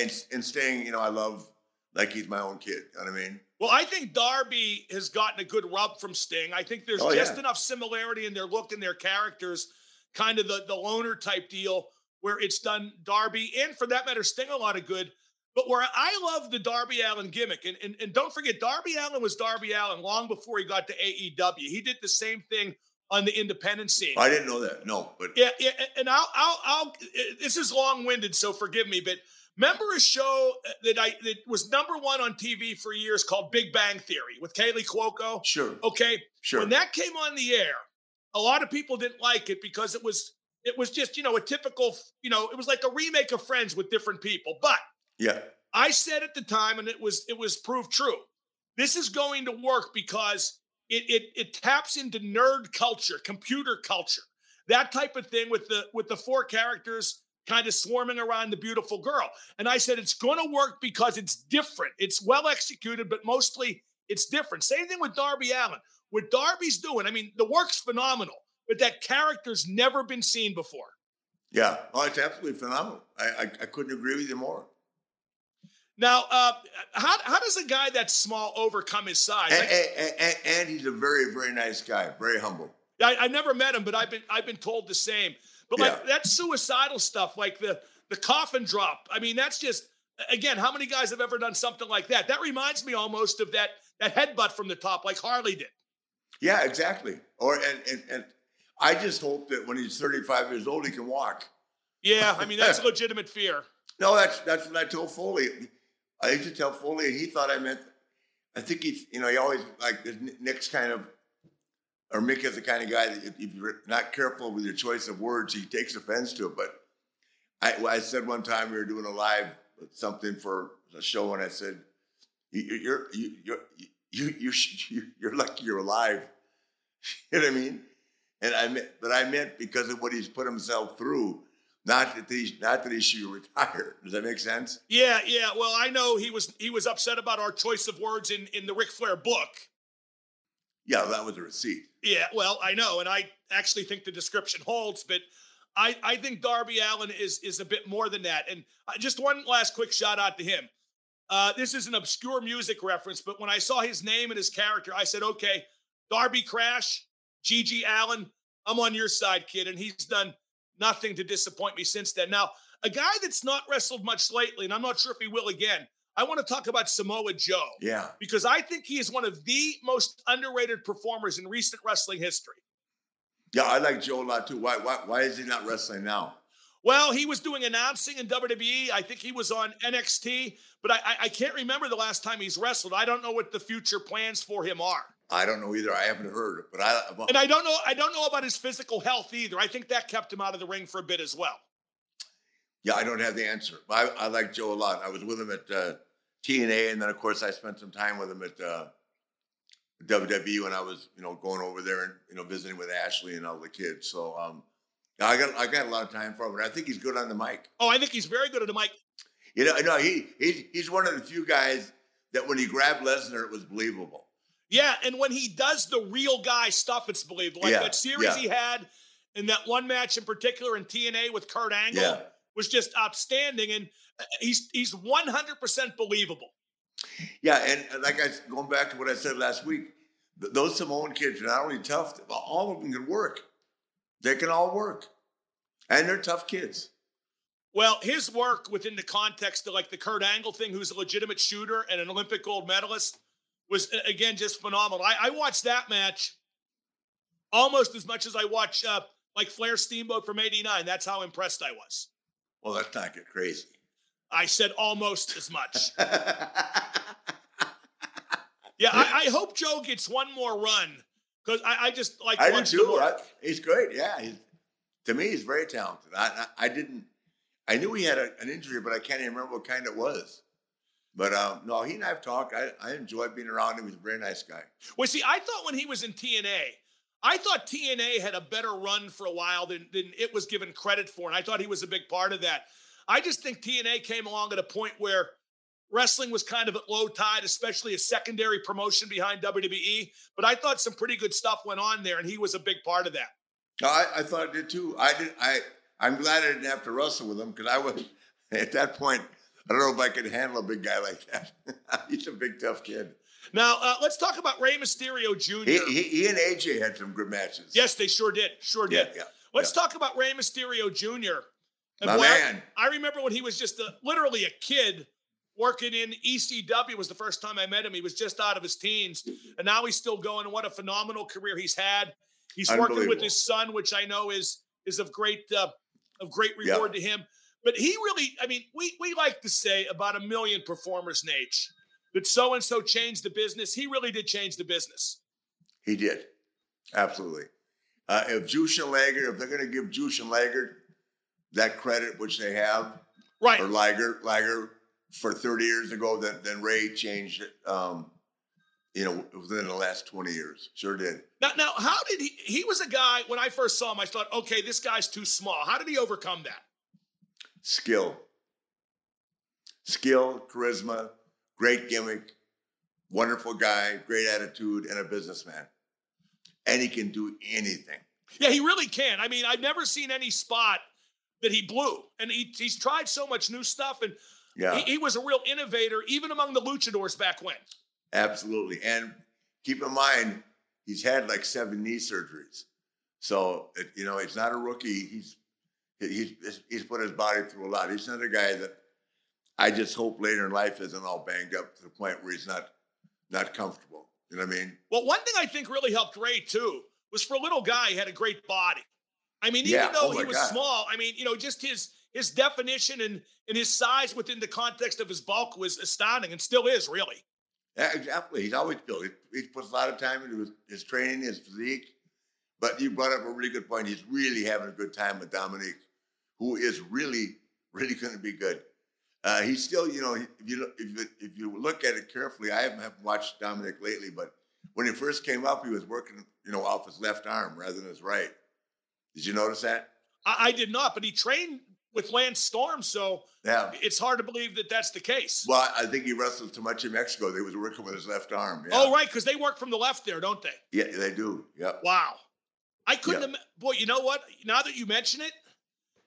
and and staying. You know, I love like he's my own kid. You know what I mean? Well, I think Darby has gotten a good rub from Sting. I think there's Oh, just yeah. enough similarity in their look and their characters, kind of the, the loner type deal, where it's done Darby and for that matter, Sting a lot of good. But where I love the Darby Allin gimmick, and, and, and don't forget, Darby Allin was Darby Allin long before he got to AEW. He did the same thing on the independent scene. I didn't know that. No, but Yeah, yeah, and I'll, I'll, I'll. Uh, this is long-winded, so forgive me. But remember a show uh, that I that was number one on TV for years called Big Bang Theory with Kaley Cuoco. Sure. Okay. Sure. When that came on the air, a lot of people didn't like it because it was it was just you know a typical you know it was like a remake of Friends with different people. But yeah, I said at the time, and it was it was proved true. This is going to work because it it it taps into nerd culture, computer culture, that type of thing with the with the four characters kind of swarming around the beautiful girl. And I said it's going to work because it's different. It's well executed, but mostly it's different. Same thing with Darby Allin. What Darby's doing, I mean, the work's phenomenal, but that character's never been seen before. yeah. Oh, it's absolutely phenomenal. I I, I couldn't agree with you more. Now, uh, how how does a guy that small overcome his size? And, Like- and, and, and he's a very very nice guy, very humble. I, I never met him, but I've been I've been told the same. But like that suicidal stuff, like the the coffin drop. I mean, that's just again, how many guys have ever done something like that? That reminds me almost of that that headbutt from the top, like Harley did. Yeah, exactly. Or and, and and I just hope that when he's 35 years old, he can walk. Yeah, I mean that's a legitimate fear. No, that's that's what I told Foley. I used to tell Foley, and he thought I meant. I think he's, you know, he always like Nick's kind of, or Mick is the kind of guy that if, if you're not careful with your choice of words, he takes offense to it. But I, I said one time we were doing a live something for a show, and I said, "You're "You're you, you're you you you you're lucky you're alive." You know what I mean? And I meant, but I meant because of what he's put himself through. Not that he, not that he should retire. Does that make sense? Yeah, yeah. Well, I know he was he was upset about our choice of words in in the Ric Flair book. Yeah, that was a receipt. Yeah, well, I know, and I actually think the description holds, but I I think Darby Allin is is a bit more than that. And uh, just one last quick shout out to him. Uh, this is an obscure music reference, but when I saw his name and his character, I said, okay, Darby Crash, GG Allin, I'm on your side, kid, and he's done nothing to disappoint me since then. Now, a guy that's not wrestled much lately, and I'm not sure if he will again. I want to talk about Samoa Joe Yeah. because I think he is one of the most underrated performers in recent wrestling history. Yeah, I like Joe a lot too. Why, why, why is he not wrestling now? Well, he was doing announcing in WWE. I think he was on NXT, but I, I, can't remember the last time he's wrestled. I don't know what the future plans for him are, I don't know either. I haven't heard, but I. and I don't know. I don't know about his physical health either. I think that kept him out of the ring for a bit as well. Yeah, I don't have the answer. But I, I like Joe a lot. I was with him at uh, TNA, and then of course I spent some time with him at uh, WWE when I was, you know, going over there and you know visiting with Ashley and all the kids. So um, I got I got a lot of time for him, and I think he's good on the mic. Oh, I think he's very good on the mic. You know, no, he he's he's one of the few guys that when he grabbed Lesnar, it was believable. Yeah, and when he does the real guy stuff, it's believable. Like Yeah, that series yeah. he had, and that one match in particular in TNA with Kurt Angle Yeah. was just outstanding, and uh, he's he's one hundred percent believable. Yeah, and and like I going back to what I said last week, those Samoan kids are not only tough, but all of them can work. They can all work, and they're tough kids. Well, his work within the context of like the Kurt Angle thing, who's a legitimate shooter and an Olympic gold medalist, was again just phenomenal. I, I watched that match almost as much as I watch uh, like Flair Steamboat from '89. That's how impressed I was. Well, let's not get crazy. I said almost as much. yeah, I, I hope Joe gets one more run because I, I just like I do too. I- he's great. Yeah, he's, to me, he's very talented. I, I, I didn't. I knew he had a, an injury, but I can't even remember what kind it was. But um, no, he and I've talked. I, I enjoyed being around him. He's a very nice guy. Well, see, I thought when he was in TNA, I thought TNA had a better run for a while than, than it was given credit for. And I thought he was a big part of that. I just think TNA came along at a point where wrestling was kind of at low tide, especially a secondary promotion behind WWE. But I thought some pretty good stuff went on there, and he was a big part of that. I, I thought it did too. I did. I I'm glad I didn't have to wrestle with him because I was at that point. I don't know if I could handle a big guy like that. He's a big, tough kid. Now, uh, let's talk about Rey Mysterio Jr. He, he, he and AJ had some good matches. yes, they sure did. Sure did. Yeah, yeah, Let's talk about Rey Mysterio Jr. And My boy, I- man. I, remember when he was just a, literally a kid working in ECW was the first time I met him. He was just out of his teens, and now he's still going. And what a phenomenal career he's had. He's working with his son, which I know is is of great uh, of great Yeah. reward to him. But he really, I mean, we we like to say about a million performers, Nate, that so and so changed the business. He really did change the business. He did. Absolutely. Uh, if Jushin Liger, if they're going to give Jushin Liger that credit, which they have, Right. or Liger, Liger for 30 years ago, then, then Rey changed it, um, you know, within the last 20 years. Sure did. Now, now, how did he? He was a guy when I first saw him. I thought, okay, this guy's too small. How did he overcome that? Skill. Skill, charisma, great gimmick, wonderful guy, great attitude, and a businessman. And he can do anything. Yeah, he really can. I mean, I've never seen any spot that he blew, and he, he's tried so much new stuff, and Yeah. he, he was a real innovator, even among the luchadors back when. Absolutely. And keep in mind, he's had like seven knee surgeries. So, it, you know, he's not a rookie. He's, he's, he's put his body through a lot. He's not a guy that I just hope later in life isn't all banged up to the point where he's not, not comfortable. You know what I mean? Well, one thing I think really helped Rey too was for a little guy, he had a great body. I mean, even Yeah. Oh, though Oh, he was God. small, I mean, you know, just his his definition and and his size within the context of his bulk was astounding, and still is really. Yeah, exactly. He's always built. He, he puts a lot of time into his, his training, his physique. But you brought up a really good point. He's really having a good time with Dominique, who is really, really going to be good. Uh, he's still, you know, if you look- if you, if you look at it carefully, I haven't, haven't watched Dominik lately, but when he first came up, he was working, you know, off his left arm rather than his right. Did you notice that? I, I did not, but he trained with Lance Storm, so Yeah. it's hard to believe that that's the case. Well, I think he wrestled too much in Mexico. They was working with his left arm. Yeah. Oh, right, because they work from the left there, don't they? Yeah, they do. Yeah. Wow. I couldn't Yeah. have, boy, you know what? Now that you mention it,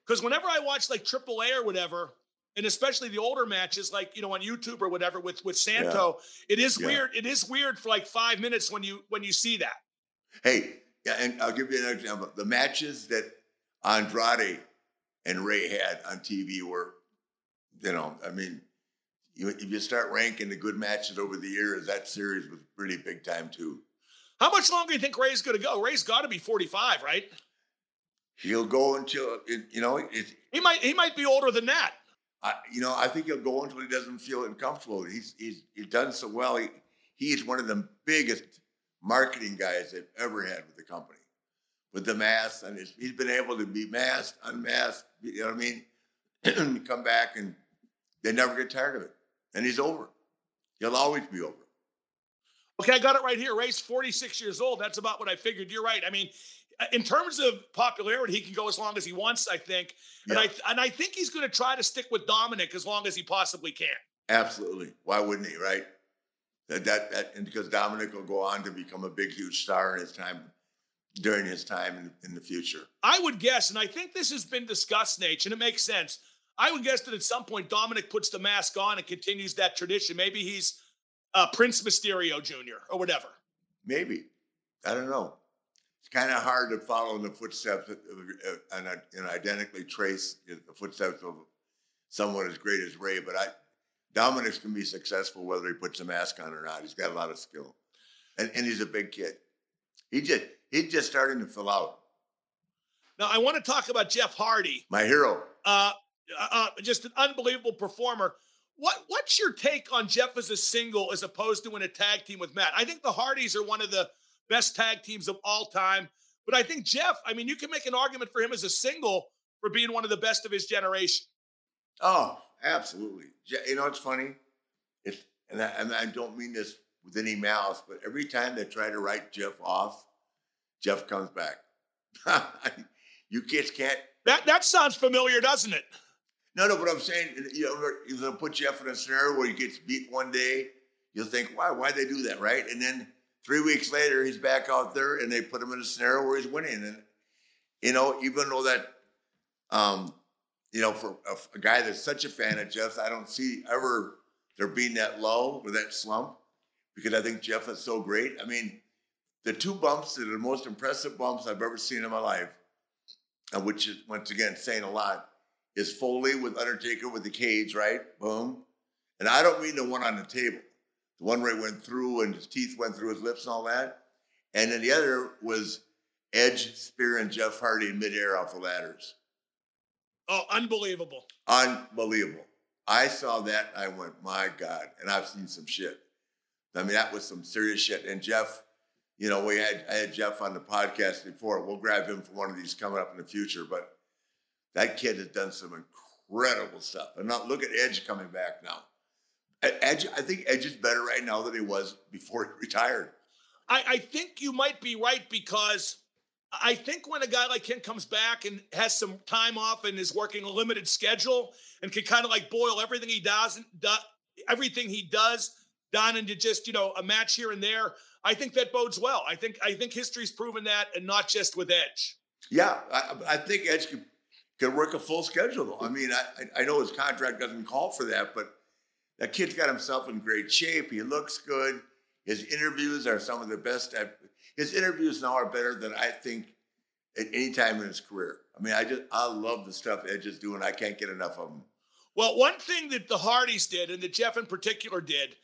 because whenever I watch like AAA or whatever, and especially the older matches, like you know on YouTube or whatever with with Santo, it is Yeah. weird. It is weird for like five minutes when you when you see that. Hey, yeah, and I'll give you another example. The matches that Andrade and Rey had on TV were, you know, I mean, you, if you start ranking the good matches over the years, that series was pretty big time too. How much longer do you think Rey's going to go? Rey's got to be forty five, right? He'll go until, you know, He might he might be older than that. I, you know, I think he'll go until he doesn't feel uncomfortable. He's he's he's done so well. He he is one of the biggest marketing guys they've ever had with the company, with the mask, and he's, he's been able to be masked, unmasked. You know what I mean? Come back and they never get tired of it, and he's over. He'll always be over. Okay, I got it right here. Rey's 46 years old. That's about what I figured. You're right. I mean, in terms of popularity, he can go as long as he wants, I think. And Yeah. I and I think he's going to try to stick with Dominik as long as he possibly can. Absolutely. Why wouldn't he? Right? That that, that and because Dominik will go on to become a big, huge star in his time during his time in, in the future. I would guess, and I think this has been discussed, Nate, and it makes sense. I would guess that at some point Dominik puts the mask on and continues that tradition. Maybe he's uh, Prince Mysterio Jr. or whatever. Maybe. I don't know. It's kind of hard to follow in the footsteps of, of- and, and identically trace the footsteps of someone as great as Rey. But I, Dominik's can be successful whether he puts a mask on or not. He's got a lot of skill, and, and he's a big kid. He just he's just starting to fill out. Now, I want to talk about Jeff Hardy. My hero. uh, uh, just an unbelievable performer. What what's your take on Jeff as a single as opposed to in a tag team with Matt? I think the Hardys are one of the best tag teams of all time, but I think Jeff. I mean, you can make an argument for him as a single for being one of the best of his generation. Oh, absolutely. You know, it's funny. It's and I, and I don't mean this with any malice, but every time they try to write Jeff off, Jeff comes back. you kids can't. That that sounds familiar, doesn't it? No, no. But I'm saying, you know, if they put Jeff in a scenario where he gets beat one day, you'll think, why? Why they do that, right? And then three weeks later, he's back out there, and they put him in a scenario where he's winning. And you know, even though that, um, you know, for a, a, guy that's such a fan of Jeff, I don't see ever there being that low or that slump because I think Jeff is so great. I mean, the two bumps that are the most impressive bumps I've ever seen in my life, and which is once again saying a lot, is Foley with Undertaker with the cage, right? Boom. And I don't mean the one on the table, the one where he went through and his teeth went through his lips and all that. And then the other was Edge Spear, and Jeff Hardy in midair off the ladders. Oh, unbelievable. Unbelievable. I saw that. I went, my God. And I've seen some shit. I mean, that was some serious shit. And Jeff, you know, we had I had Jeff on the podcast before. We'll grab him for one of these coming up in the future. But that kid has done some incredible stuff. And now look at Edge coming back now. Edge, I think Edge is better right now than he was before he retired. I, I think you might be right because I think when a guy like him comes back and has some time off and is working a limited schedule and can kind of like boil everything he does, do, everything he does down into just you know a match here and there, I think that bodes well. I think I think history's proven that, and not just with Edge. Yeah, I, I think Edge could could work a full schedule. Though. I mean, I I know his contract doesn't call for that, but that kid's got himself in great shape. He looks good. His interviews are some of the best. I've, his interviews now are better than I think at any time in his career. I mean, I just I love the stuff Edge is doing. I can't get enough of him. Well, one thing that the Hardys did, and that Jeff in particular did,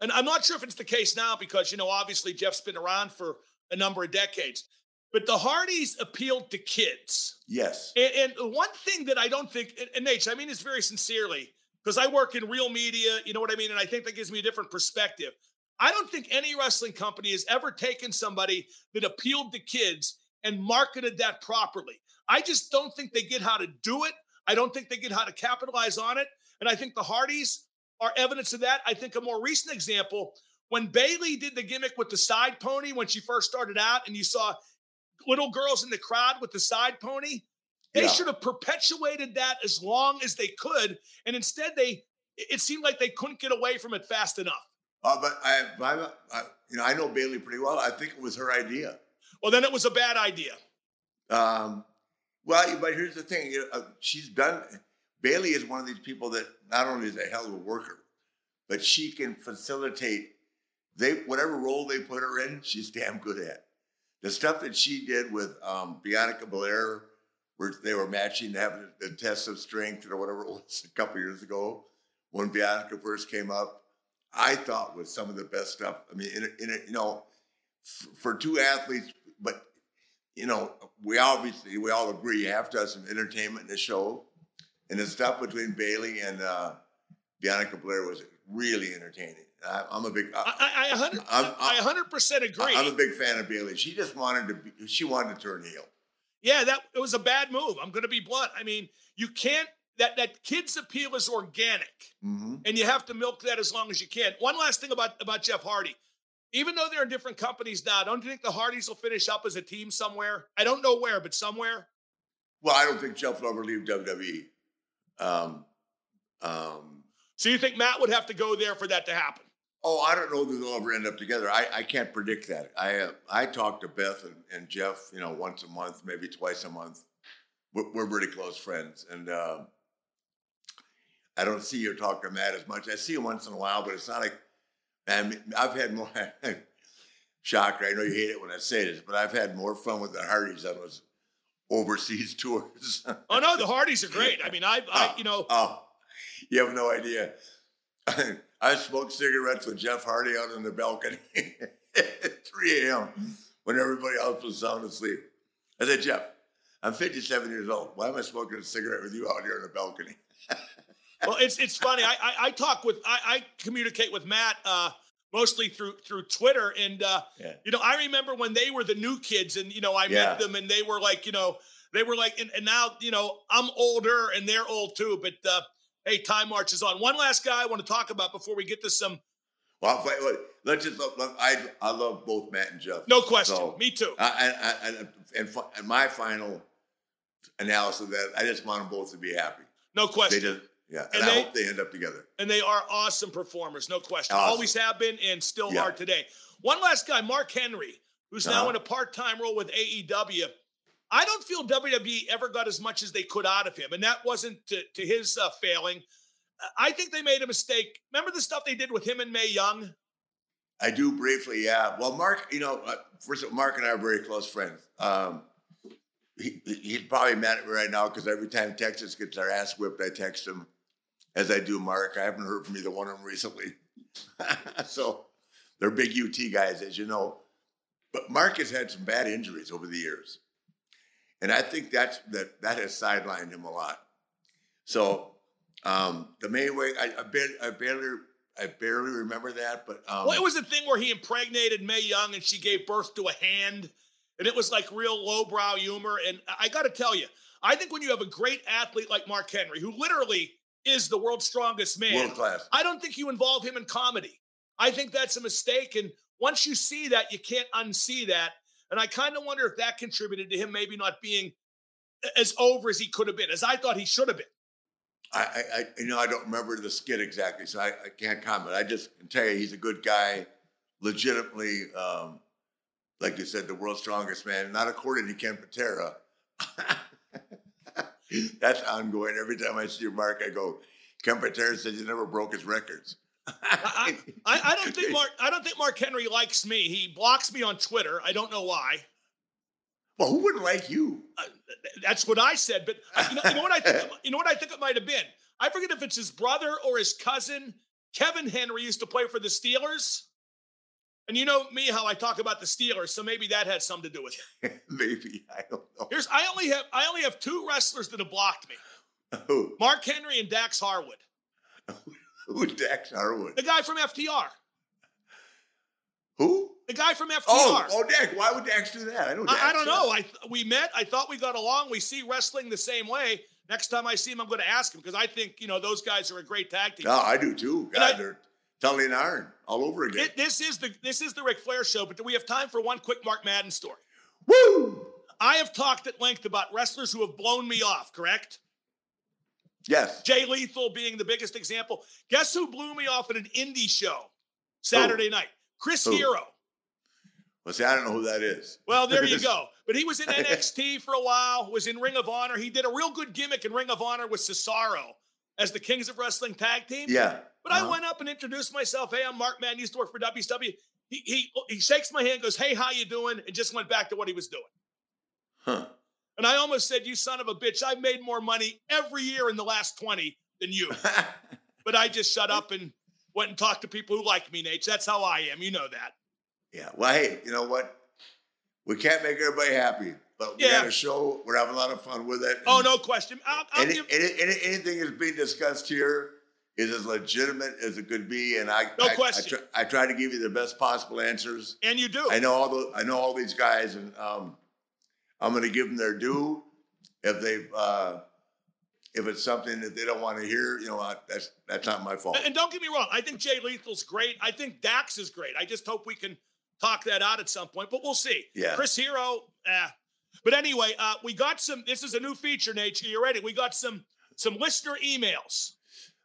and I'm not sure if it's the case now because you know obviously Jeff's been around for a number of decades, but the Hardys appealed to kids. Yes. And, and one thing that I don't think, and Nate, I mean this very sincerely, because I work in real media, you know what I mean, and I think that gives me a different perspective. I don't think any wrestling company has ever taken somebody that appealed to kids and marketed that properly. I just don't think they get how to do it. I don't think they get how to capitalize on it. And I think the Hardys are evidence of that. I think a more recent example when Bayley did the gimmick with the side pony when she first started out, and you saw little girls in the crowd with the side pony. They yeah. should have perpetuated that as long as they could, and instead they it seemed like they couldn't get away from it fast enough. Uh, but I, I, I, you know, I know Bayley pretty well. I think it was her idea. Well, then it was a bad idea. Um, well, but here's the thing: you know, uh, she's done. Bayley is one of these people that not only is a hell of a worker, but she can facilitate. They whatever role they put her in, she's damn good at. The stuff that she did with um, Bianca Belair, where they were matching to have the test of strength or whatever it was a couple years ago, when Bianca first came up, I thought was some of the best stuff. I mean, in, in you know, for two athletes but you know, we obviously we all agree you have to have some entertainment in the show, and the stuff between Bayley and uh, Bianca Belair was really entertaining. I, am a big. I, I, 100 percent agree. I'm a big fan of Bayley. She just wanted to. Be, she wanted to turn heel. Yeah, that it was a bad move. I'm going to be blunt. I mean, you can't. That that kids appeal is organic, mm-hmm. and you have to milk that as long as you can. One last thing about about Jeff Hardy even though they're in different companies now, don't you think the Hardys will finish up as a team somewhere? I don't know where, but somewhere. Well, I don't think Jeff will ever leave WWE. Um, um, so you think Matt would have to go there for that to happen? Oh, I don't know that they'll ever end up together. I, I can't predict that. I uh, I talk to Beth and, and, Jeff, you know, once a month, maybe twice a month. We're, we're really close friends, and uh, I don't see or talk to Matt as much. I see him once in a while, but it's not like and I've had more, shocker, I know you hate it when I say this, but I've had more fun with the Hardys than those overseas tours. oh, no, the Hardys are great. I mean, I, I you know. Oh, you have no idea. I smoked cigarettes with Jeff Hardy out on the balcony at 3 a.m. when everybody else was sound asleep. I said, Jeff, I'm 57 years old. Why am I smoking a cigarette with you out here on the balcony? well, it's it's funny. I I, I talk with I, I, communicate with Matt uh, mostly through through Twitter, and uh, yeah. you know I remember when they were the new kids, and you know I yeah. met them, and they were like you know they were like, and, and now you know I'm older and they're old too, but uh, hey, time marches on. One last guy I want to talk about before we get to some. Well, let's just look, look, I I love both Matt and Jeff. No question. So, Me too. I, I, I, and, and my final analysis of that, I just want them both to be happy. No question. They just yeah, and, and I they, hope they end up together. And they are awesome performers, no question. Awesome. Always have been and still yeah. are today. One last guy, Mark Henry, who's uh-huh. now in a part-time role with AEW. I don't feel WWE ever got as much as they could out of him, and that wasn't to, to his uh, failing. I think they made a mistake. Remember the stuff they did with him and Mae Young? I do briefly, yeah. Well, Mark, you know, uh, first of all, Mark and I are very close friends. Um, he, he's probably mad at me right now because every time Texas gets their ass whipped, I text him, as I do Mark. I haven't heard from either one of them recently. so they're big UT guys, as you know. But Mark has had some bad injuries over the years. And I think that's that that has sidelined him a lot. So um, the main way I, I, barely, I barely I barely remember that, but um, well, it was a thing where he impregnated Mae Young and she gave birth to a hand, and it was like real lowbrow humor. And I got to tell you, I think when you have a great athlete like Mark Henry, who literally is the world's strongest man, world class, I don't think you involve him in comedy. I think that's a mistake. And once you see that, you can't unsee that. And I kind of wonder if that contributed to him maybe not being as over as he could have been, as I thought he should have been. I, I, you know, I don't remember the skit exactly, so I, I can't comment. I just can tell you he's a good guy, legitimately, um, like you said, the world's strongest man. Not according to Ken Patera. That's ongoing. Every time I see Mark, I go, Ken Patera said he never broke his records. I, I, I, don't think Mark. I don't think Mark Henry likes me. He blocks me on Twitter. I don't know why. Well, who wouldn't like you? Uh, that's what I said. But uh, you know, you know what I think? you know what I think it might have been. I forget if it's his brother or his cousin. Kevin Henry used to play for the Steelers. And you know me how I talk about the Steelers, so maybe that had something to do with it. maybe I don't know. Here's I only have I only have two wrestlers that have blocked me. Who? Mark Henry and Dax Harwood. Who's Dax Harwood? The guy from FTR. Who? The guy from FTR. Oh, oh, Dax. Why would Dax do that? I know. Dax, I, I don't know. I we met. I thought we got along. We see wrestling the same way. Next time I see him, I'm going to ask him because I think you know those guys are a great tag team. No, I do too. God, I, they're telling iron all over again. It, this is the this is the Ric Flair show. But do we have time for one quick Mark Madden story? Woo! I have talked at length about wrestlers who have blown me off. Correct? Yes. Jay Lethal being the biggest example. Guess who blew me off at an indie show Saturday night? Chris Who? Hero. Well, see, I don't know who that is. Well, there you go. But he was in NXT for a while, was in Ring of Honor. He did a real good gimmick in Ring of Honor with Cesaro as the Kings of Wrestling tag team. Yeah. But uh-huh. I went up and introduced myself. Hey, I'm Mark Madden, used to work for WCW. He, he, he shakes my hand, goes, hey, how you doing? And just went back to what he was doing. Huh. And I almost said, you son of a bitch, I've made more money every year in the last 20 than you. but I just shut up and went and talked to people who like me, Nate. That's how I am. You know that. Yeah. Well, hey, you know what? We can't make everybody happy, but we Yeah. got a show. We're having a lot of fun with it. Oh, no question. I'll, I'll Any, give, any, any, anything that's being discussed here is as legitimate as it could be, and I No I, question. I, try, I try to give you the best possible answers. and you do. I know all the I know all these guys, and um, I'm going to give them their due. If they've uh, if it's something that they don't want to hear, you know, I, that's that's not my fault. And- And don't get me wrong, I think Jay Lethal's great. I think Dax is great. I just hope we can talk that out at some point, but we'll see. Yeah. Chris Hero, eh. But anyway, uh, we got some. This is a new feature, Nate. You ready? We got some some listener emails.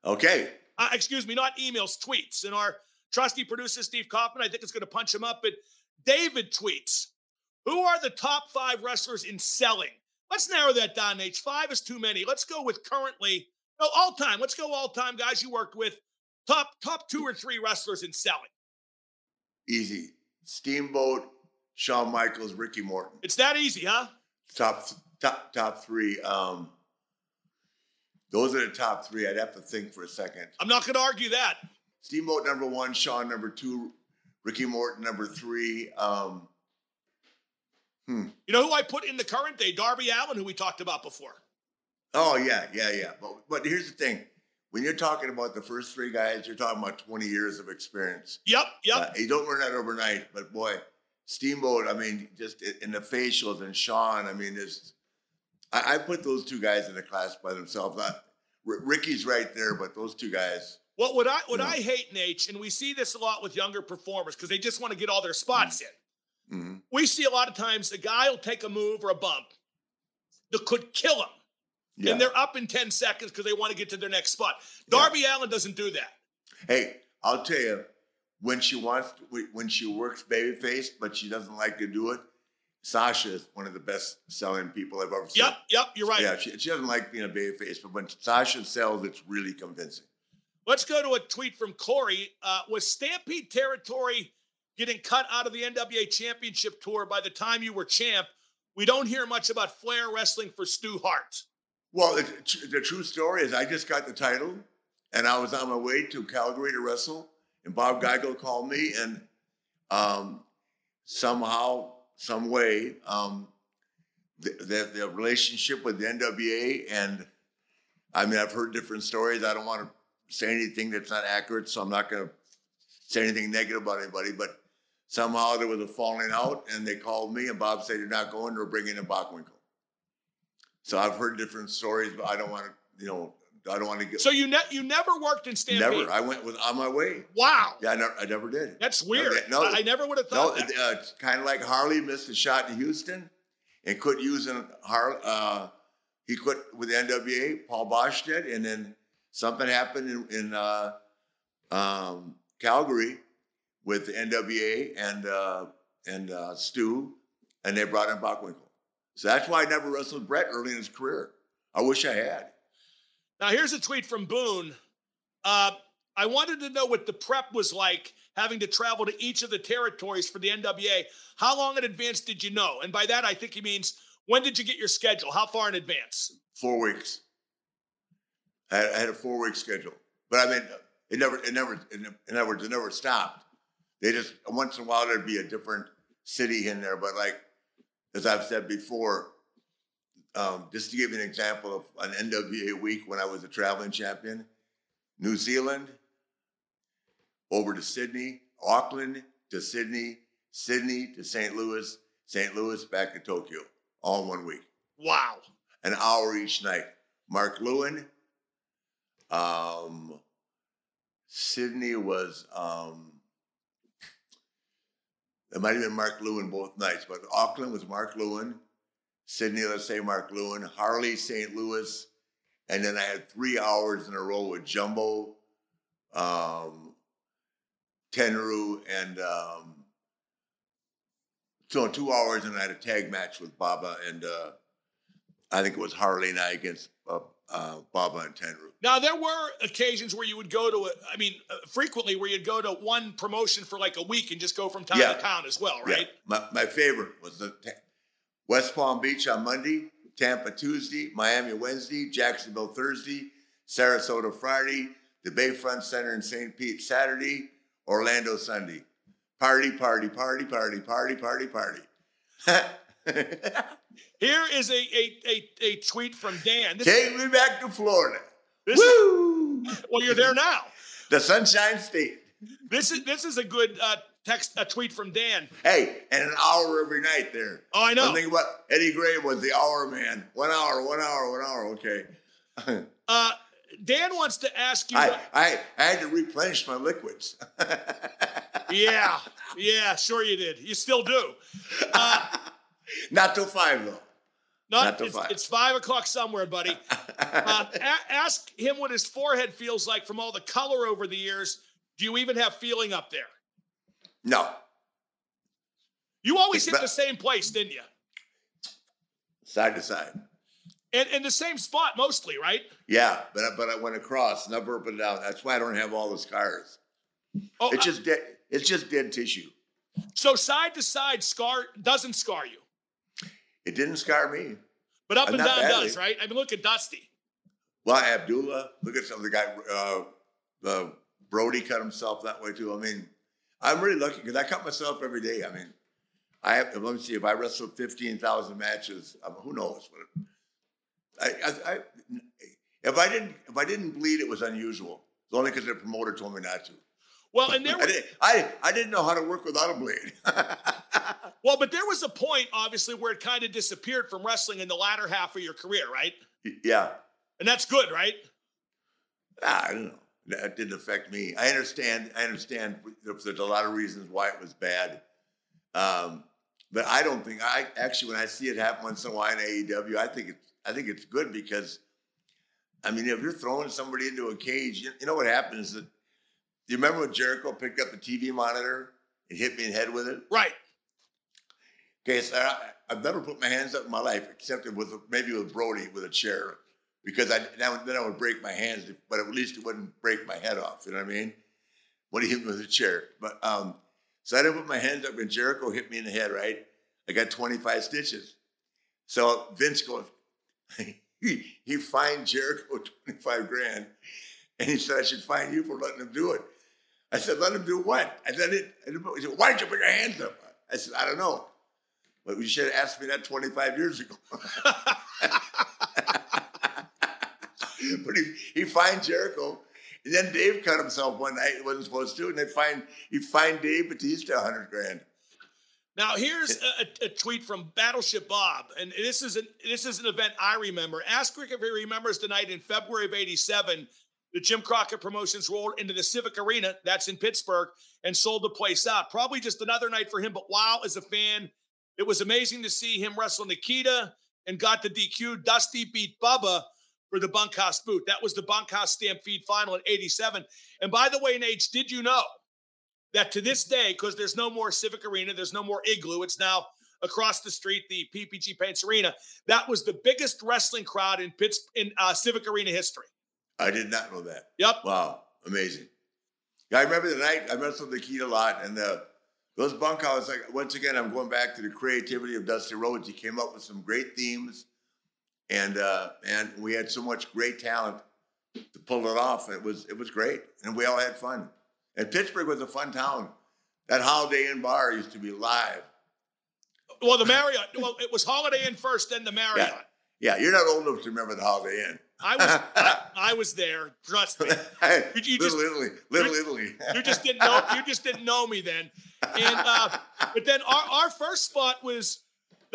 Okay. Uh, excuse me, not emails, tweets. And our trusty producer Steve Kaufman, I think is going to punch him up. But David tweets: Who are the top five wrestlers in selling? Let's narrow that down, H. Five is too many. Let's go with currently, no, all time. Let's go all time guys you worked with. Top top two or three wrestlers in selling. Easy. Steamboat, Shawn Michaels, Ricky Morton. It's that easy, huh? Top top top three. Um, those are the top three. I'd have to think for a second. I'm not going to argue that. Steamboat number one, Shawn number two, Ricky Morton number three. Um, hmm. You know who I put in the current day? Darby Allin, who we talked about before. Oh yeah, yeah, yeah. But but here's the thing: when you're talking about the first three guys, you're talking about 20 years of experience. Yep, yep. Uh, you don't learn that overnight, but boy, Steamboat. I mean, just in the facials and Shawn. I mean, it's. I, I put those two guys in a class by themselves. Not, R- Ricky's right there, but those two guys. What would I what Yeah. I hate, Nate, and we see this a lot with younger performers because they just want to get all their spots in. Mhm. We see a lot of times a guy will take a move or a bump that could kill him, Yeah. and they're up in ten seconds because they want to get to their next spot. Darby Allin doesn't do that. Hey, I'll tell you, when she wants, when she works babyface, but she doesn't like to do it, Sasha is one of the best selling people I've ever seen. Yep, yep, you're right. Yeah, she, she doesn't like being a baby face, but when Sasha sells, it's really convincing. Let's go to a tweet from Corey. Uh, was Stampede territory getting cut out of the NWA Championship Tour by the time you were champ? We don't hear much about Flair wrestling for Stu Hart. Well, the, the true story is I just got the title, and I was on my way to Calgary to wrestle, and Bob Geigel called me, and um, somehow, some way, um, the, the, the relationship with the NWA, and I mean, I've heard different stories. I don't want to say anything that's not accurate, so I'm not going to say anything negative about anybody. But somehow there was a falling out, and they called me, and Bob said, "You're not going. We're bringing in Bockwinkel." So I've heard different stories, but I don't want to, you know, I don't want to get. So you ne- you never worked in Stampede? Never. I went with on my way. Wow. Yeah, I never, I never did. That's weird. No, I, I never would have No, thought that. uh, kind of like Harley missed a shot in Houston and quit using Harley. Uh, he quit with the NWA. Paul Boesch did, and then something happened in, in uh, um, Calgary with the NWA and uh, and uh, Stu, and they brought in Bockwinkel. So that's why I never wrestled Bret early in his career. I wish I had. Now, here's a tweet from Boone. Uh, I wanted to know what the prep was like having to travel to each of the territories for the NWA. How long in advance did you know? And by that, I think he means when did you get your schedule? How far in advance? Four weeks. I had, a four week schedule, but I mean, it never, it never, in other words, it never stopped. They just once in a while there'd be a different city in there, but like as I've said before, um, just to give you an example of an NWA week when I was a traveling champion, New Zealand, over to Sydney, Auckland to Sydney, Sydney to St. Louis, St. Louis back to Tokyo, all in one week. Wow. An hour each night. Mark Lewin, um, Sydney was, um, it might have been Mark Lewin both nights, but Auckland was Mark Lewin. Sydney, let's say Mark Lewin, Harley, St. Louis, and then I had three hours in a row with Jumbo, um, Tenryu, and um, so two hours, and I had a tag match with Baba, and uh, I think it was Harley and I against uh, uh, Baba and Tenryu. Now, there were occasions where you would go to, a, I mean, uh, frequently where you'd go to one promotion for like a week and just go from town Yeah. to town as well, Yeah. right? My, my favorite was the West Palm Beach on Monday, Tampa Tuesday, Miami Wednesday, Jacksonville Thursday, Sarasota Friday, the Bayfront Center in St. Pete Saturday, Orlando Sunday. Party, party, party, party, party, party, party. Here is a a, a, a tweet from Dan. This, Take me back to Florida. Woo! well, you're there now. The Sunshine State. This is this is a good uh, text a tweet from Dan. Hey, and an hour every night there. Oh, I know. One thing about Eddie Graham was the hour man. One hour, one hour, one hour. Okay. Uh, Dan wants to ask you. I, I, I had to replenish my liquids. yeah, yeah, sure you did. You still do. Uh, Not till five though. Not, Not till it's, five. it's five o'clock somewhere, buddy. Uh, a- ask him what his forehead feels like from all the color over the years. Do you even have feeling up there? No. You always It's hit the same place, didn't you? Side to side. And in the same spot mostly, right? Yeah, but I, but I went across, never up and down. That's why I don't have all the scars. Oh, it's just dead. It's just dead tissue. So side to side scar doesn't scar you, It didn't scar me. but up Uh, and down badly. does, right? I mean, look at Dusty. Well, Abdullah, look at some of the guy. Uh, uh, Brody cut himself that way too. I mean, I'm really lucky because I cut myself every day. I mean, I have. Let me see. If I wrestled fifteen thousand matches, um, who knows? What I, I, I, if I didn't, if I didn't bleed, it was unusual. It's only because the promoter told me not to. Well, and there I didn't, I, I didn't know how to work without a blade. well, but there was a point, obviously, where it kind of disappeared from wrestling in the latter half of your career, right? yeah. And that's good, right? Ah, I don't know. That didn't affect me. I understand. I understand. There's a lot of reasons why it was bad, um, but I don't think. I actually, when I see it happen once in a while in AEW, I think it's. I think it's good because, I mean, if you're throwing somebody into a cage, you, you know what happens? That you remember when Jericho picked up the TV monitor and hit me in the head with it? Right. Okay, so I, I've never put my hands up in my life, except with maybe with Brody with a chair, because I then I would break my hands, but at least it wouldn't break my head off. You know what I mean? When he hit me with a chair, but um, so I didn't put my hands up, and Jericho hit me in the head. Right, I got 25 stitches. So Vince goes, he, he fined Jericho 25 grand, and he said I should fine you for letting him do it. I said, let him do what? I said, he said, why did you put your hands up? I said, I don't know. But you should have asked me that 25 years ago. but he, he fined Jericho. And then Dave cut himself one night. He wasn't supposed to. And they find he fined Dave Batista 100 grand. Now here's a, a, tweet from Battleship Bob, and this is an this is an event I remember. Ask Ric if he remembers the night in February of '87 the Jim Crockett Promotions rolled into the Civic Arena, that's in Pittsburgh, and sold the place out. Probably just another night for him, but wow, as a fan, it was amazing to see him wrestle Nikita and got the DQ. Dusty beat Bubba for the bunkhouse boot. That was the bunkhouse stampede final in 87. And by the way, Nate, did you know that to this day, because there's no more Civic Arena, there's no more Igloo, it's now across the street, the PPG Paints Arena. That was the biggest wrestling crowd in Pitts in uh, Civic Arena history. I did not know that. Yep. Wow, amazing. I remember the night I wrestled the key a lot, and the those bunkhouse. Like once again, I'm going back to the creativity of Dusty Rhodes. He came up with some great themes, and uh, and we had so much great talent to pull it off. It was it was great, and we all had fun. And Pittsburgh was a fun town. That Holiday Inn bar used to be live. Well, the Marriott. well, it was Holiday Inn first, then the Marriott. Yeah, yeah you're not old enough to remember the Holiday Inn. I was I, I, was there. Trust me. You, you little just, Italy, little you, Italy. you just didn't know. You just didn't know me then. And uh, but then our, our first spot was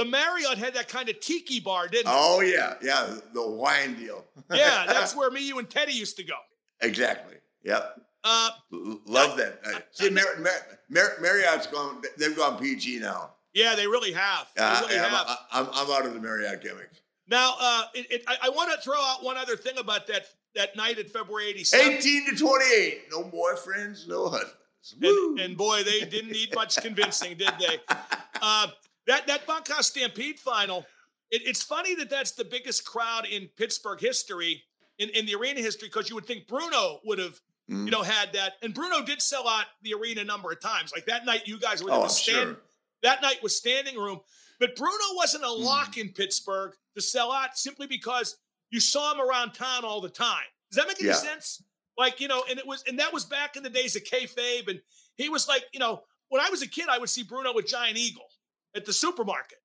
the Marriott had that kind of tiki bar, didn't it? Oh yeah, yeah, the wine deal. yeah, that's where me, you, and Teddy used to go. Exactly. Yep. Uh, Love that. Uh, see, Mar- Mar- Mar- Marriott's gone. They've gone PG now. Yeah, they really have. They uh, really have. I'm, I'm, I'm out of the Marriott gimmick. Now, uh, it, it, I, I want to throw out one other thing about that that night at February 87. 18 to 28. No boyfriends, no husbands. And, and, boy, they didn't need much convincing, did they? Uh, that that Bunkhouse Stampede final, it, it's funny that that's the biggest crowd in Pittsburgh history, in, in the arena history, because you would think Bruno would have, mm. you know, had that. And Bruno did sell out the arena a number of times. Like that night, you guys were oh, stand, sure. That night was standing room. But Bruno wasn't a hmm. lock in Pittsburgh to sell out simply because you saw him around town all the time. Does that make any yeah. sense? Like, you know, and it was, and that was back in the days of kayfabe. And he was like, you know, when I was a kid, I would see Bruno with Giant Eagle at the supermarket.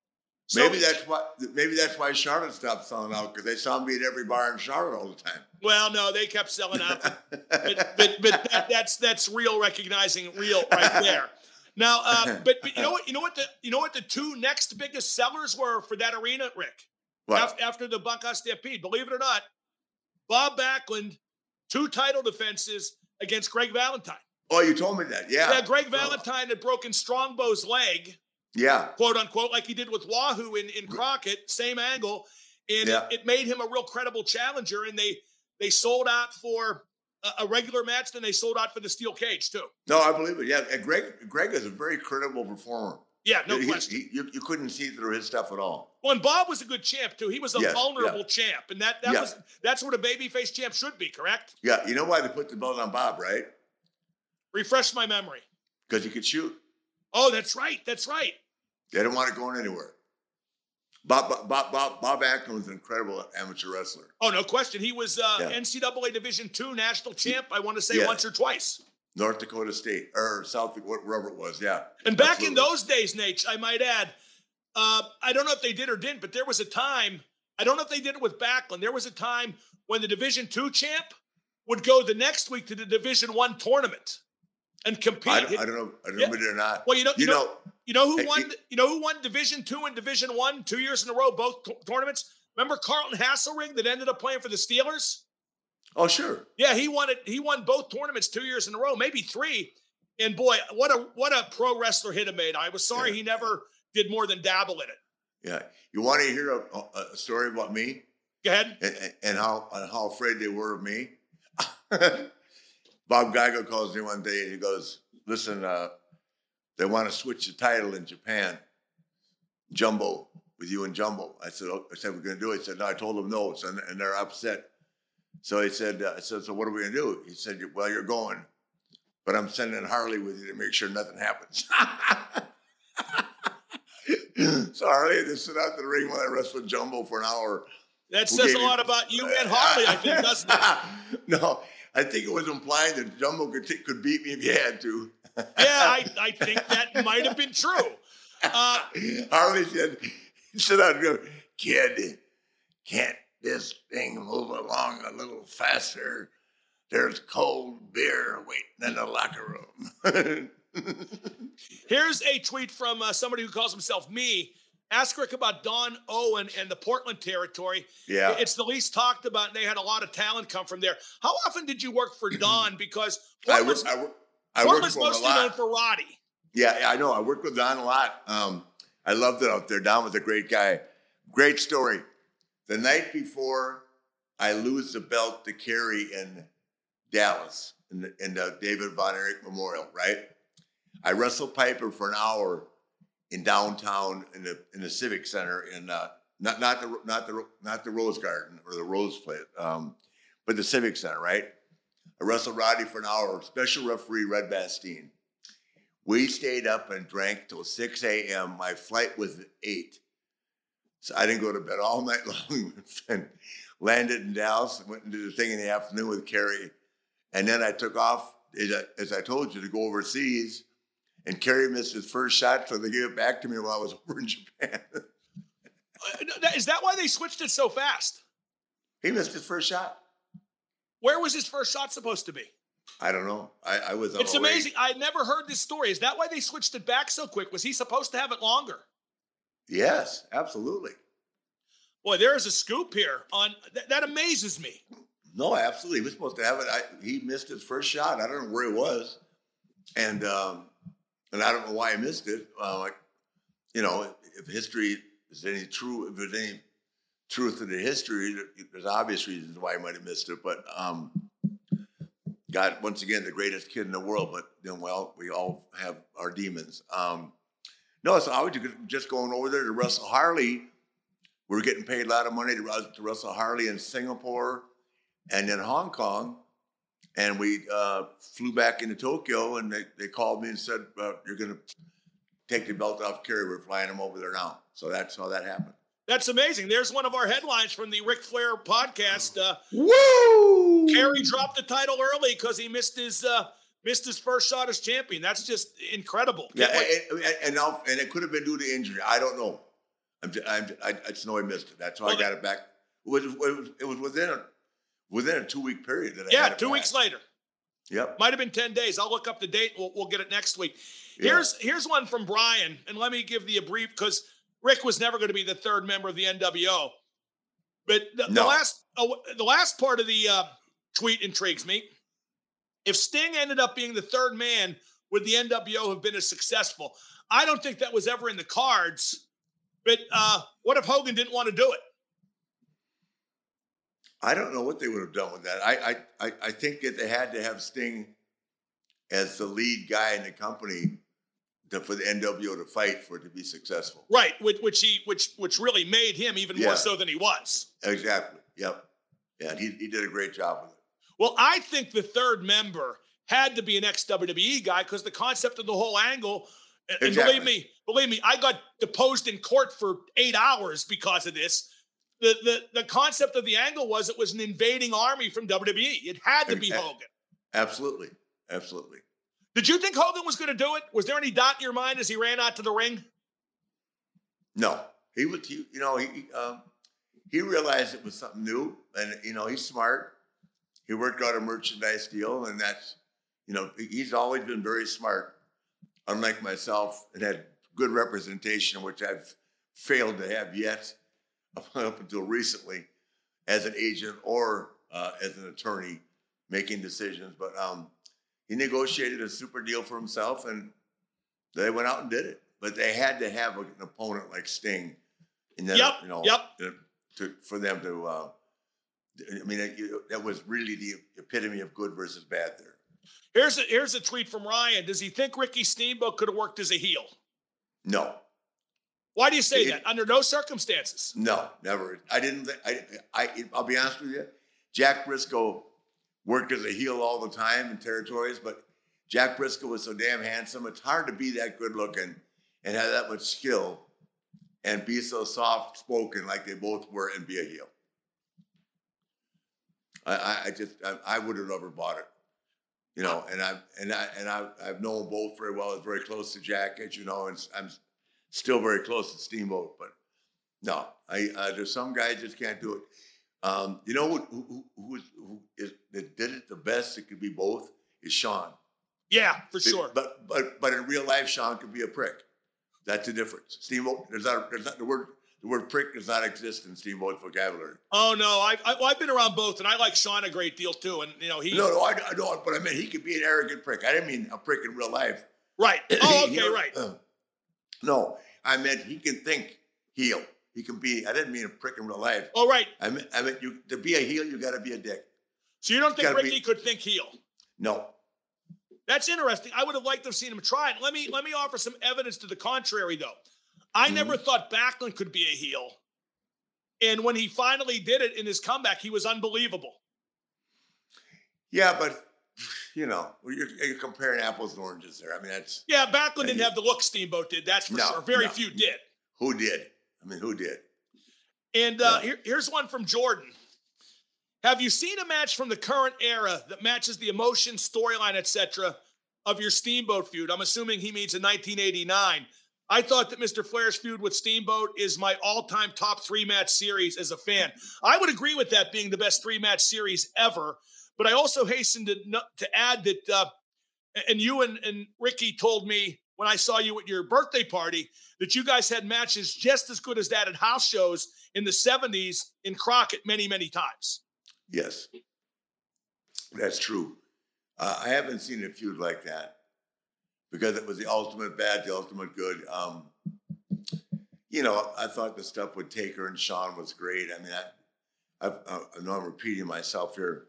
So, maybe that's why. Maybe that's why Charlotte stopped selling out because they saw me at every bar in Charlotte all the time. Well, no, they kept selling out. but but, but that, that's that's real recognizing real right there. Now, uh, but, but you know what? You know what the you know what the two next biggest sellers were for that arena, Ric. After, after the Bunkhouse Stampede, believe it or not, Bob Backlund, two title defenses against Greg Valentine. Oh, you told me that. Yeah. Yeah, Greg Valentine had broken Strongbow's leg. Yeah. Quote unquote, like he did with Wahoo in, in Crockett, same angle. And yeah. it, it made him a real credible challenger. And they they sold out for a regular match then they sold out for the steel cage too. No, I believe it. Yeah, and Greg Greg is a very credible performer. Yeah, no he, question. He, you, you, couldn't see through his stuff at all. Well, and Bob was a good champ too. He was a yes, vulnerable yeah. champ, and that that yeah. was that's what a babyface champ should be. Correct? Yeah. You know why they put the belt on Bob, right? Refresh my memory. Because he could shoot. Oh, that's right. That's right. They didn't want it going anywhere. Bob, Bob, Bob, Bob Backlund was an incredible amateur wrestler. Oh, no question. He was uh, yeah. NCAA Division two national champ. I want to say yeah. once or twice. North Dakota State or South Dakota, wherever it was. Yeah. And back Absolutely. in those days, Nate, I might add, uh, I don't know if they did or didn't, but there was a time. I don't know if they did it with Backlund. There was a time when the Division two champ would go the next week to the Division one tournament and compete. I don't, I don't know. I don't yeah. know or not. Well, you know, you, you know, know, you know who won? You know who won Division Two and Division One two years in a row, both t- tournaments. Remember Carlton Haselrig that ended up playing for the Steelers? Oh, sure. Yeah, he won it. He won both tournaments two years in a row, maybe three. And boy, what a what a pro wrestler hit him made. I was sorry yeah. he never did more than dabble in it. Yeah, you want to hear a, a story about me? Go ahead. And, and how and how afraid they were of me. Bob Geigel calls me one day and he goes, "Listen, uh, they want to switch the title in Japan. Jumbo with you and Jumbo. I said, oh, I said, we're going to do it. He said, no, I told them no. So, and they're upset. So he said, uh, I said, so what are we going to do? He said, well, you're going, but I'm sending Harley with you to make sure nothing happens. so Harley had to sit out the ring while I wrestled Jumbo for an hour. That says a lot about you and Harley, I think, doesn't it? no, I think it was implying that Jumbo could, t- could beat me if he had to. yeah, I, I think that might have been true. Uh, Harley said, and go, kid, can't this thing move along a little faster? There's cold beer waiting in the locker room. Here's a tweet from uh, somebody who calls himself me. Ask Ric about Don Owen and the Portland territory. Yeah. It's the least talked about, and they had a lot of talent come from there. How often did you work for Don? Because I Portland's, work, I work, I Portland's for him a mostly known for Roddy. Yeah, I know. I worked with Don a lot. Um, I loved it out there. Don was a great guy. Great story. The night before I lose the belt to Kerry in Dallas in the, in the David Von Erich Memorial, right? I wrestled Piper for an hour in downtown in the in the Civic Center in uh, not not the not the not the Rose Garden or the Rose Plate, um, but the Civic Center, right? I wrestled Roddy for an hour. Special referee Red Bastien. We stayed up and drank till 6 a.m. My flight was at 8. So I didn't go to bed all night long and landed in Dallas, and went and did the thing in the afternoon with Kerry. And then I took off, as I, as I told you, to go overseas. And Kerry missed his first shot, so they gave it back to me while I was over in Japan. Uh, Is that why they switched it so fast? he missed his first shot. Where was his first shot supposed to be? I don't know. I, I was It's amazing. I never heard this story. Is that why they switched it back so quick? Was he supposed to have it longer? Yes, absolutely. Boy, there is a scoop here on that, that amazes me. No, absolutely. He was supposed to have it. I, he missed his first shot. I don't know where he was, and um, and I don't know why I missed it. Uh, like, you know, if history is any true, if there's any truth to the history, there's obvious reasons why I might have missed it. But um, God, once again, the greatest kid in the world. But then, well, we all have our demons. Um, no, so I was just going over there to wrestle Harley. We were getting paid a lot of money to, to wrestle Harley in Singapore and then Hong Kong. And we uh, flew back into Tokyo, and they, they called me and said, uh, "You're going to take the belt off Kerry. We're flying him over there now." So that's how that happened. That's amazing. There's one of our headlines from the Ric Flair podcast. Uh, Woo! Kerry dropped the title early because he missed his uh, missed his first shot as champion. That's just incredible. Yeah, Can't wait- and, and, and, now, and it could have been due to injury. I don't know. I'm, j- I'm, j- I, I just know I missed it. That's how Well, I got it back. It was, it was, it was within a within a two week period that I yeah, two weeks later. Yep. Might have been 10 days. I'll look up the date. We'll, we'll get it next week. Yeah. Here's here's one from Brian, and let me give the a brief because Ric was never going to be the third member of the NWO. But the, the last uh, the last part of the uh, tweet intrigues me. If Sting ended up being the third man, would the NWO have been as successful? I don't think that was ever in the cards. But uh, what if Hogan didn't want to do it? I don't know what they would have done with that. I, I, I, think that they had to have Sting as the lead guy in the company to, for the NWO to fight for it to be successful. Right, which, which he which which really made him even Yeah. more so than he was. Exactly. Yep. Yeah, and he, he did a great job with it. Well, I think the third member had to be an ex WWE guy because the concept of the whole angle. And, and Exactly. believe me, believe me, I got deposed in court for eight hours because of this. The, the the concept of the angle was it was an invading army from WWE. It had to be Hogan. Absolutely. Absolutely. Did you think Hogan was going to do it? Was there any doubt in your mind as he ran out to the ring? No, he was. He, you know, he he, um, he realized it was something new, and you know, he's smart. He worked out a merchandise deal, and that's, you know, he's always been very smart. Unlike myself, and had good representation, which I've failed to have yet, up until recently, as an agent or uh, as an attorney making decisions. But um, he negotiated a super deal for himself, and they went out and did it. But they had to have an opponent like Sting, and then Yep, you know, yep. to for them to. Uh, I mean, you- that was really the epitome of good versus bad there. Here's a here's a tweet from Ryan. Does he think Ricky Steamboat could have worked as a heel? No, Why do you say It- that? Under no circumstances. No, never. I didn't. I, I. I'll be honest with you. Jack Briscoe worked as a heel all the time in territories, but Jack Briscoe was so damn handsome. It's hard to be that good looking and have that much skill and be so soft spoken like they both were and be a heel. I, I, I just I, I would have never bought it. You know, and I and I and I I've known both very well. I was very close to Jack, as you know, and I'm still very close to Steamboat. But no, I uh, there's some guys just can't do it. Um, you know who who, who, is, who is that did it the best? It could be both. Is Shawn. Yeah, for sure. But but but in real life, Shawn could be a prick. That's the difference. Steamboat. There's not. There's not the word. The word prick does not exist in Steamboat's vocabulary. Oh no, I, I well, I've been around both, and I like Shawn a great deal too. And you know he No, no, I, I know, but I mean he could be an arrogant prick. I didn't mean a prick in real life. right. Oh, okay, right. uh, no, I meant he can think heel. He can be. I didn't mean a prick in real life. Oh, right. I meant, I meant you to be a heel. You got to be a dick. So you don't think Gotta be- Ricky could think heel? No, That's interesting. I would have liked to have seen him try it. Let me let me offer some evidence to the contrary, though. I Mm-hmm. never thought Backlund could be a heel, and when he finally did it in his comeback, he was unbelievable. yeah, but you know you're, you're comparing apples and oranges there. I mean that's Yeah, Backlund didn't have the look Steamboat did. That's for No, sure. Very no. few did. who did. I mean who did. And uh, here, here's one from Jordan. Have you seen a match from the current era that matches the emotion, storyline, etc. of your Steamboat feud? I'm assuming he means in 1989. I thought that Mr. Flair's feud with Steamboat is my all-time top three match series as a fan. I would agree with that being the best three match series ever. But I also hasten to to add that, uh, and you and, and Ricky told me when I saw you at your birthday party that you guys had matches just as good as that at house shows in the 70s in Crockett many, many times. Yes, that's true. Uh, I haven't seen a feud like that because it was the ultimate bad, the ultimate good. Um, you know, I thought the stuff with Taker and Shawn was great. I mean, I, I, I know I'm repeating myself here,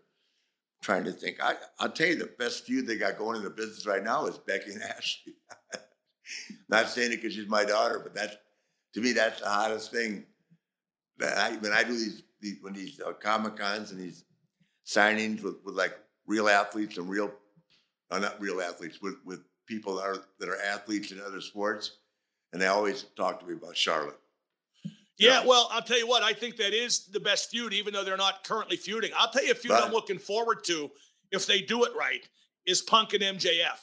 trying to think. I, I'll tell you, the best feud they got going in the business right now is Becky and Ashley. Not saying it because she's my daughter, but that's to me that's the hottest thing. That I, when I do these, these when these uh, comic cons and these signings with, with like real athletes and real, uh, not real athletes, with with people that are that are athletes in other sports, and they always talk to me about Charlotte. Yeah, well, I'll tell you what, I think that is the best feud, even though they're not currently feuding. I'll tell you a feud Right. I'm looking forward to if they do it right is Punk and MJF.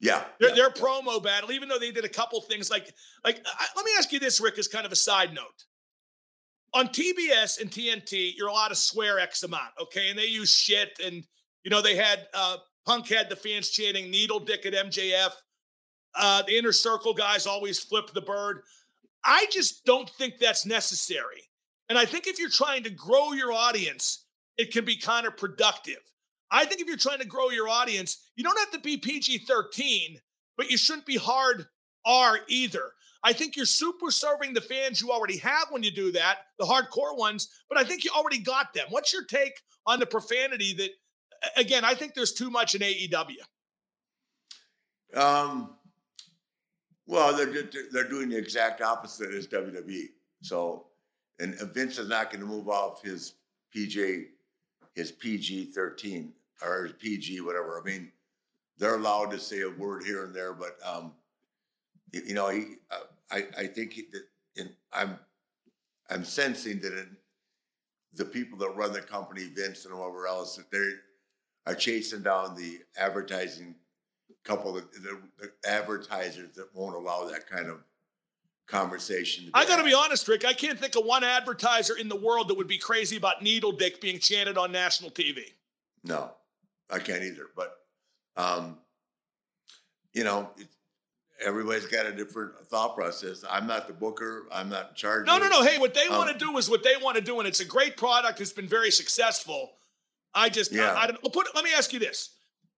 Yeah, Their, yeah, their promo battle, even though they did a couple things like, like I, let me ask you this, Ric, as kind of a side note. On TBS and TNT, you're allowed to swear X amount, okay? And they use shit, and you know they had uh, Punk had the fans chanting "needle dick" at MJF. Uh, the inner circle guys always flip the bird. I just don't think that's necessary. And I think if you're trying to grow your audience, it can be counterproductive. I think if you're trying to grow your audience, you don't have to be PG 13, but you shouldn't be hard R either. I think you're super serving the fans you already have when you do that, the hardcore ones, but I think you already got them. What's your take on the profanity that, again, I think there's too much in AEW? Um, well, they're they're doing the exact opposite as WWE. So, and Vince is not going to move off his PJ, his PG thirteen or his PG whatever. I mean, they're allowed to say a word here and there, but um, you, you know, he, uh, I I think he- that in, I'm I'm sensing that in the people that run the company, Vince and whoever else, that they are chasing down the advertising couple of the, the advertisers that won't allow that kind of conversation. to I got to be honest, Ric. I can't think of one advertiser in the world that would be crazy about needle dick being chanted on national TV. No, I can't either. But um, you know, it, everybody's got a different thought process. I'm not the booker. I'm not in charge. No, no, no. Hey, what they Um, want to do is what they want to do, and it's a great product. It's been very successful. I just, Yeah. I, I don't. Put. Let me ask you this: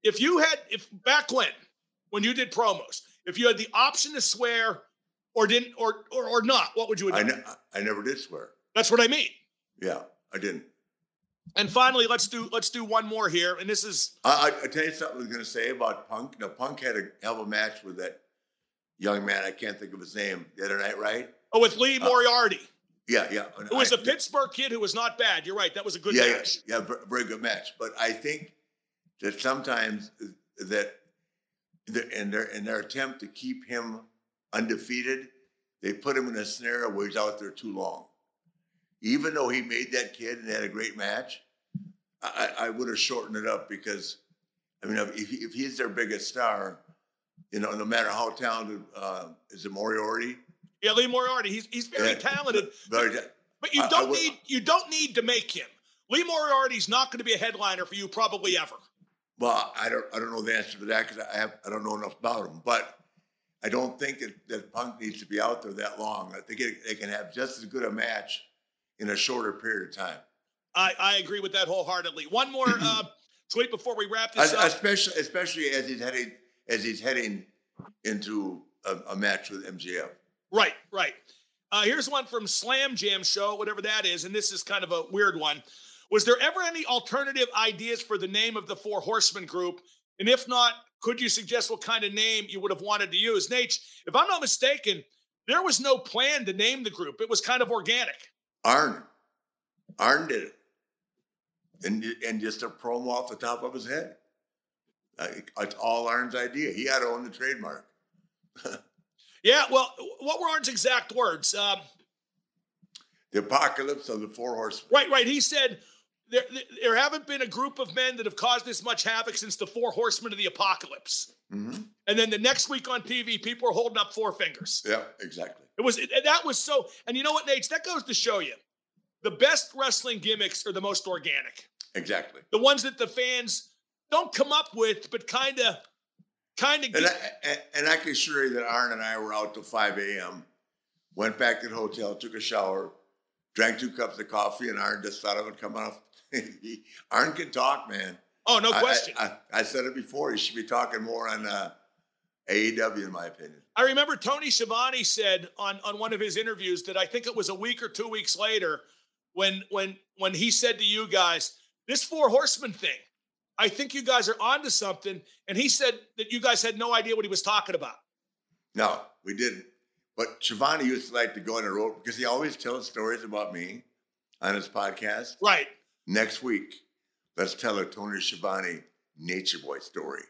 If you had, if back when, when you did promos, if you had the option to swear or didn't, or or, or not, what would you do? I, ne- I never did swear. That's what I mean. Yeah, I didn't. And finally, let's do let's do one more here, and this is I, I, I tell you something I was going to say about Punk. Now, Punk had a hell of a match with that young man. I can't think of his name the other night, right? Oh, with Lee Uh, Moriarty. Yeah, yeah. It was a a Pittsburgh kid who was not bad. You're right. That was a good yeah, match. Yeah, yeah, very good match. But I think that sometimes that the, in their in their attempt to keep him undefeated, they put him in a scenario where he's out there too long. Even though he made that kid and had a great match, I, I would have shortened it up because, I mean, if, if he's their biggest star, you know, no matter how talented uh, is it Moriarty, Yeah, Lee Moriarty. He's he's very Yeah. talented. very, But you I- I don't would- need you don't need to make him. Lee Moriarty's not going to be a headliner for you probably ever. Well, I don't I don't know the answer to that because I have I don't know enough about them. But I don't think that, that Punk needs to be out there that long. I think it, they can have just as good a match in a shorter period of time. I, I agree with that wholeheartedly. One more uh, tweet before we wrap this Es- up. Especially especially as he's heading as he's heading into a, a match with MJF. Right, right. Uh, here's one from Slam Jam Show, whatever that is, and this is kind of a weird one. Was there ever any alternative ideas for the name of the Four Horsemen group? And if not, could you suggest what kind of name you would have wanted to use? Nate, if I'm not mistaken, there was no plan to name the group. It was kind of organic. Arn, Arn did it, and and just a promo off the top of his head. It's all Arn's idea. He had to own the trademark. Yeah, well, what were Arn's exact words? Um, The apocalypse of the four horsemen. right, right. He said there, there haven't been a group of men that have caused this much havoc since the Four Horsemen of the Apocalypse. Mm-hmm. And then the next week on TV, people are holding up four fingers. Yeah, exactly. It was it, that was so. And you know what, Nate? That goes to show you the best wrestling gimmicks are the most organic. Exactly. The ones that the fans don't come up with, but kind of, kind of. And I, and- I can assure you that Arn and I were out till 5 a.m., went back to the hotel, took a shower, drank two cups of coffee, and Arn just thought I would come off. Arn can talk, man. Oh, no I- I- question. I, I said it before. He should be talking more on uh, AEW, in my opinion. I remember Tony Schiavone said on on one of his interviews that I think it was a week or two weeks later when when when he said to you guys this four horsemen thing. I think you guys are onto something, and he said that you guys had no idea what he was talking about. No, we didn't. But Schiavone used to like to go on a road because he always tells stories about me on his podcast. Right. Next week, let's tell a Tony Schiavone Nature Boy story.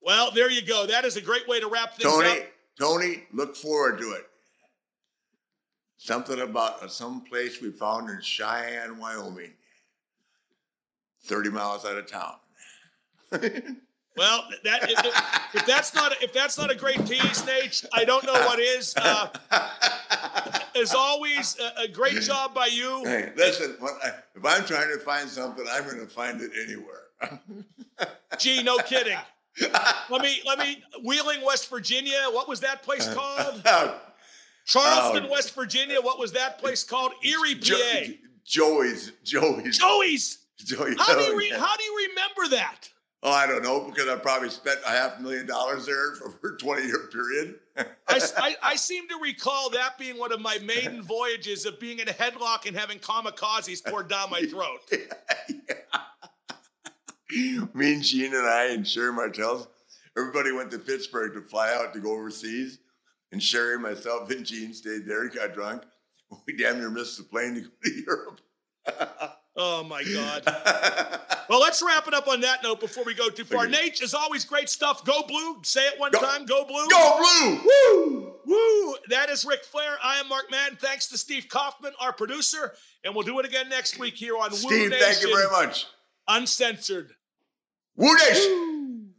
Well, there you go. That is a great way to wrap things Tony, up. Tony, look forward to it. Something about uh, some place we found in Cheyenne, Wyoming, 30 miles out of town. Well, that if, if that's not if that's not a great tease, Nate, I don't know what is. Uh, as always, a, a great job by you. Hey, listen, I, if I'm trying to find something, I'm going to find it anywhere. Gee, no kidding. Let me let me Wheeling, West Virginia. What was that place called? Charleston, Oh. West Virginia. What was that place called? Erie, PA. Jo- Joey's, Joey's, Joey's. Joey's. How do you oh, re- yeah. how do you remember that? Oh, I don't know because I probably spent a half million dollars there for a 20 year period. I seem to recall that being one of my maiden voyages of being in a headlock and having kamikazes poured down my throat. Me and Gene and I and Sherri Martels, everybody went to Pittsburgh to fly out to go overseas. And Sherri, myself, and Gene stayed there and got drunk. We damn near missed the plane to go to Europe. Oh my God. Well, let's wrap it up on that note before we go too far. Nate, as always, great stuff. Go blue. Say it one time. Go blue. Go blue! Woo! Woo! That is Ric Flair. I am Mark Madden. Thanks to Steve Kaufman, our producer. And we'll do it again next week here on Woo Steve, Nation. thank you very much. Uncensored. Woo Nation!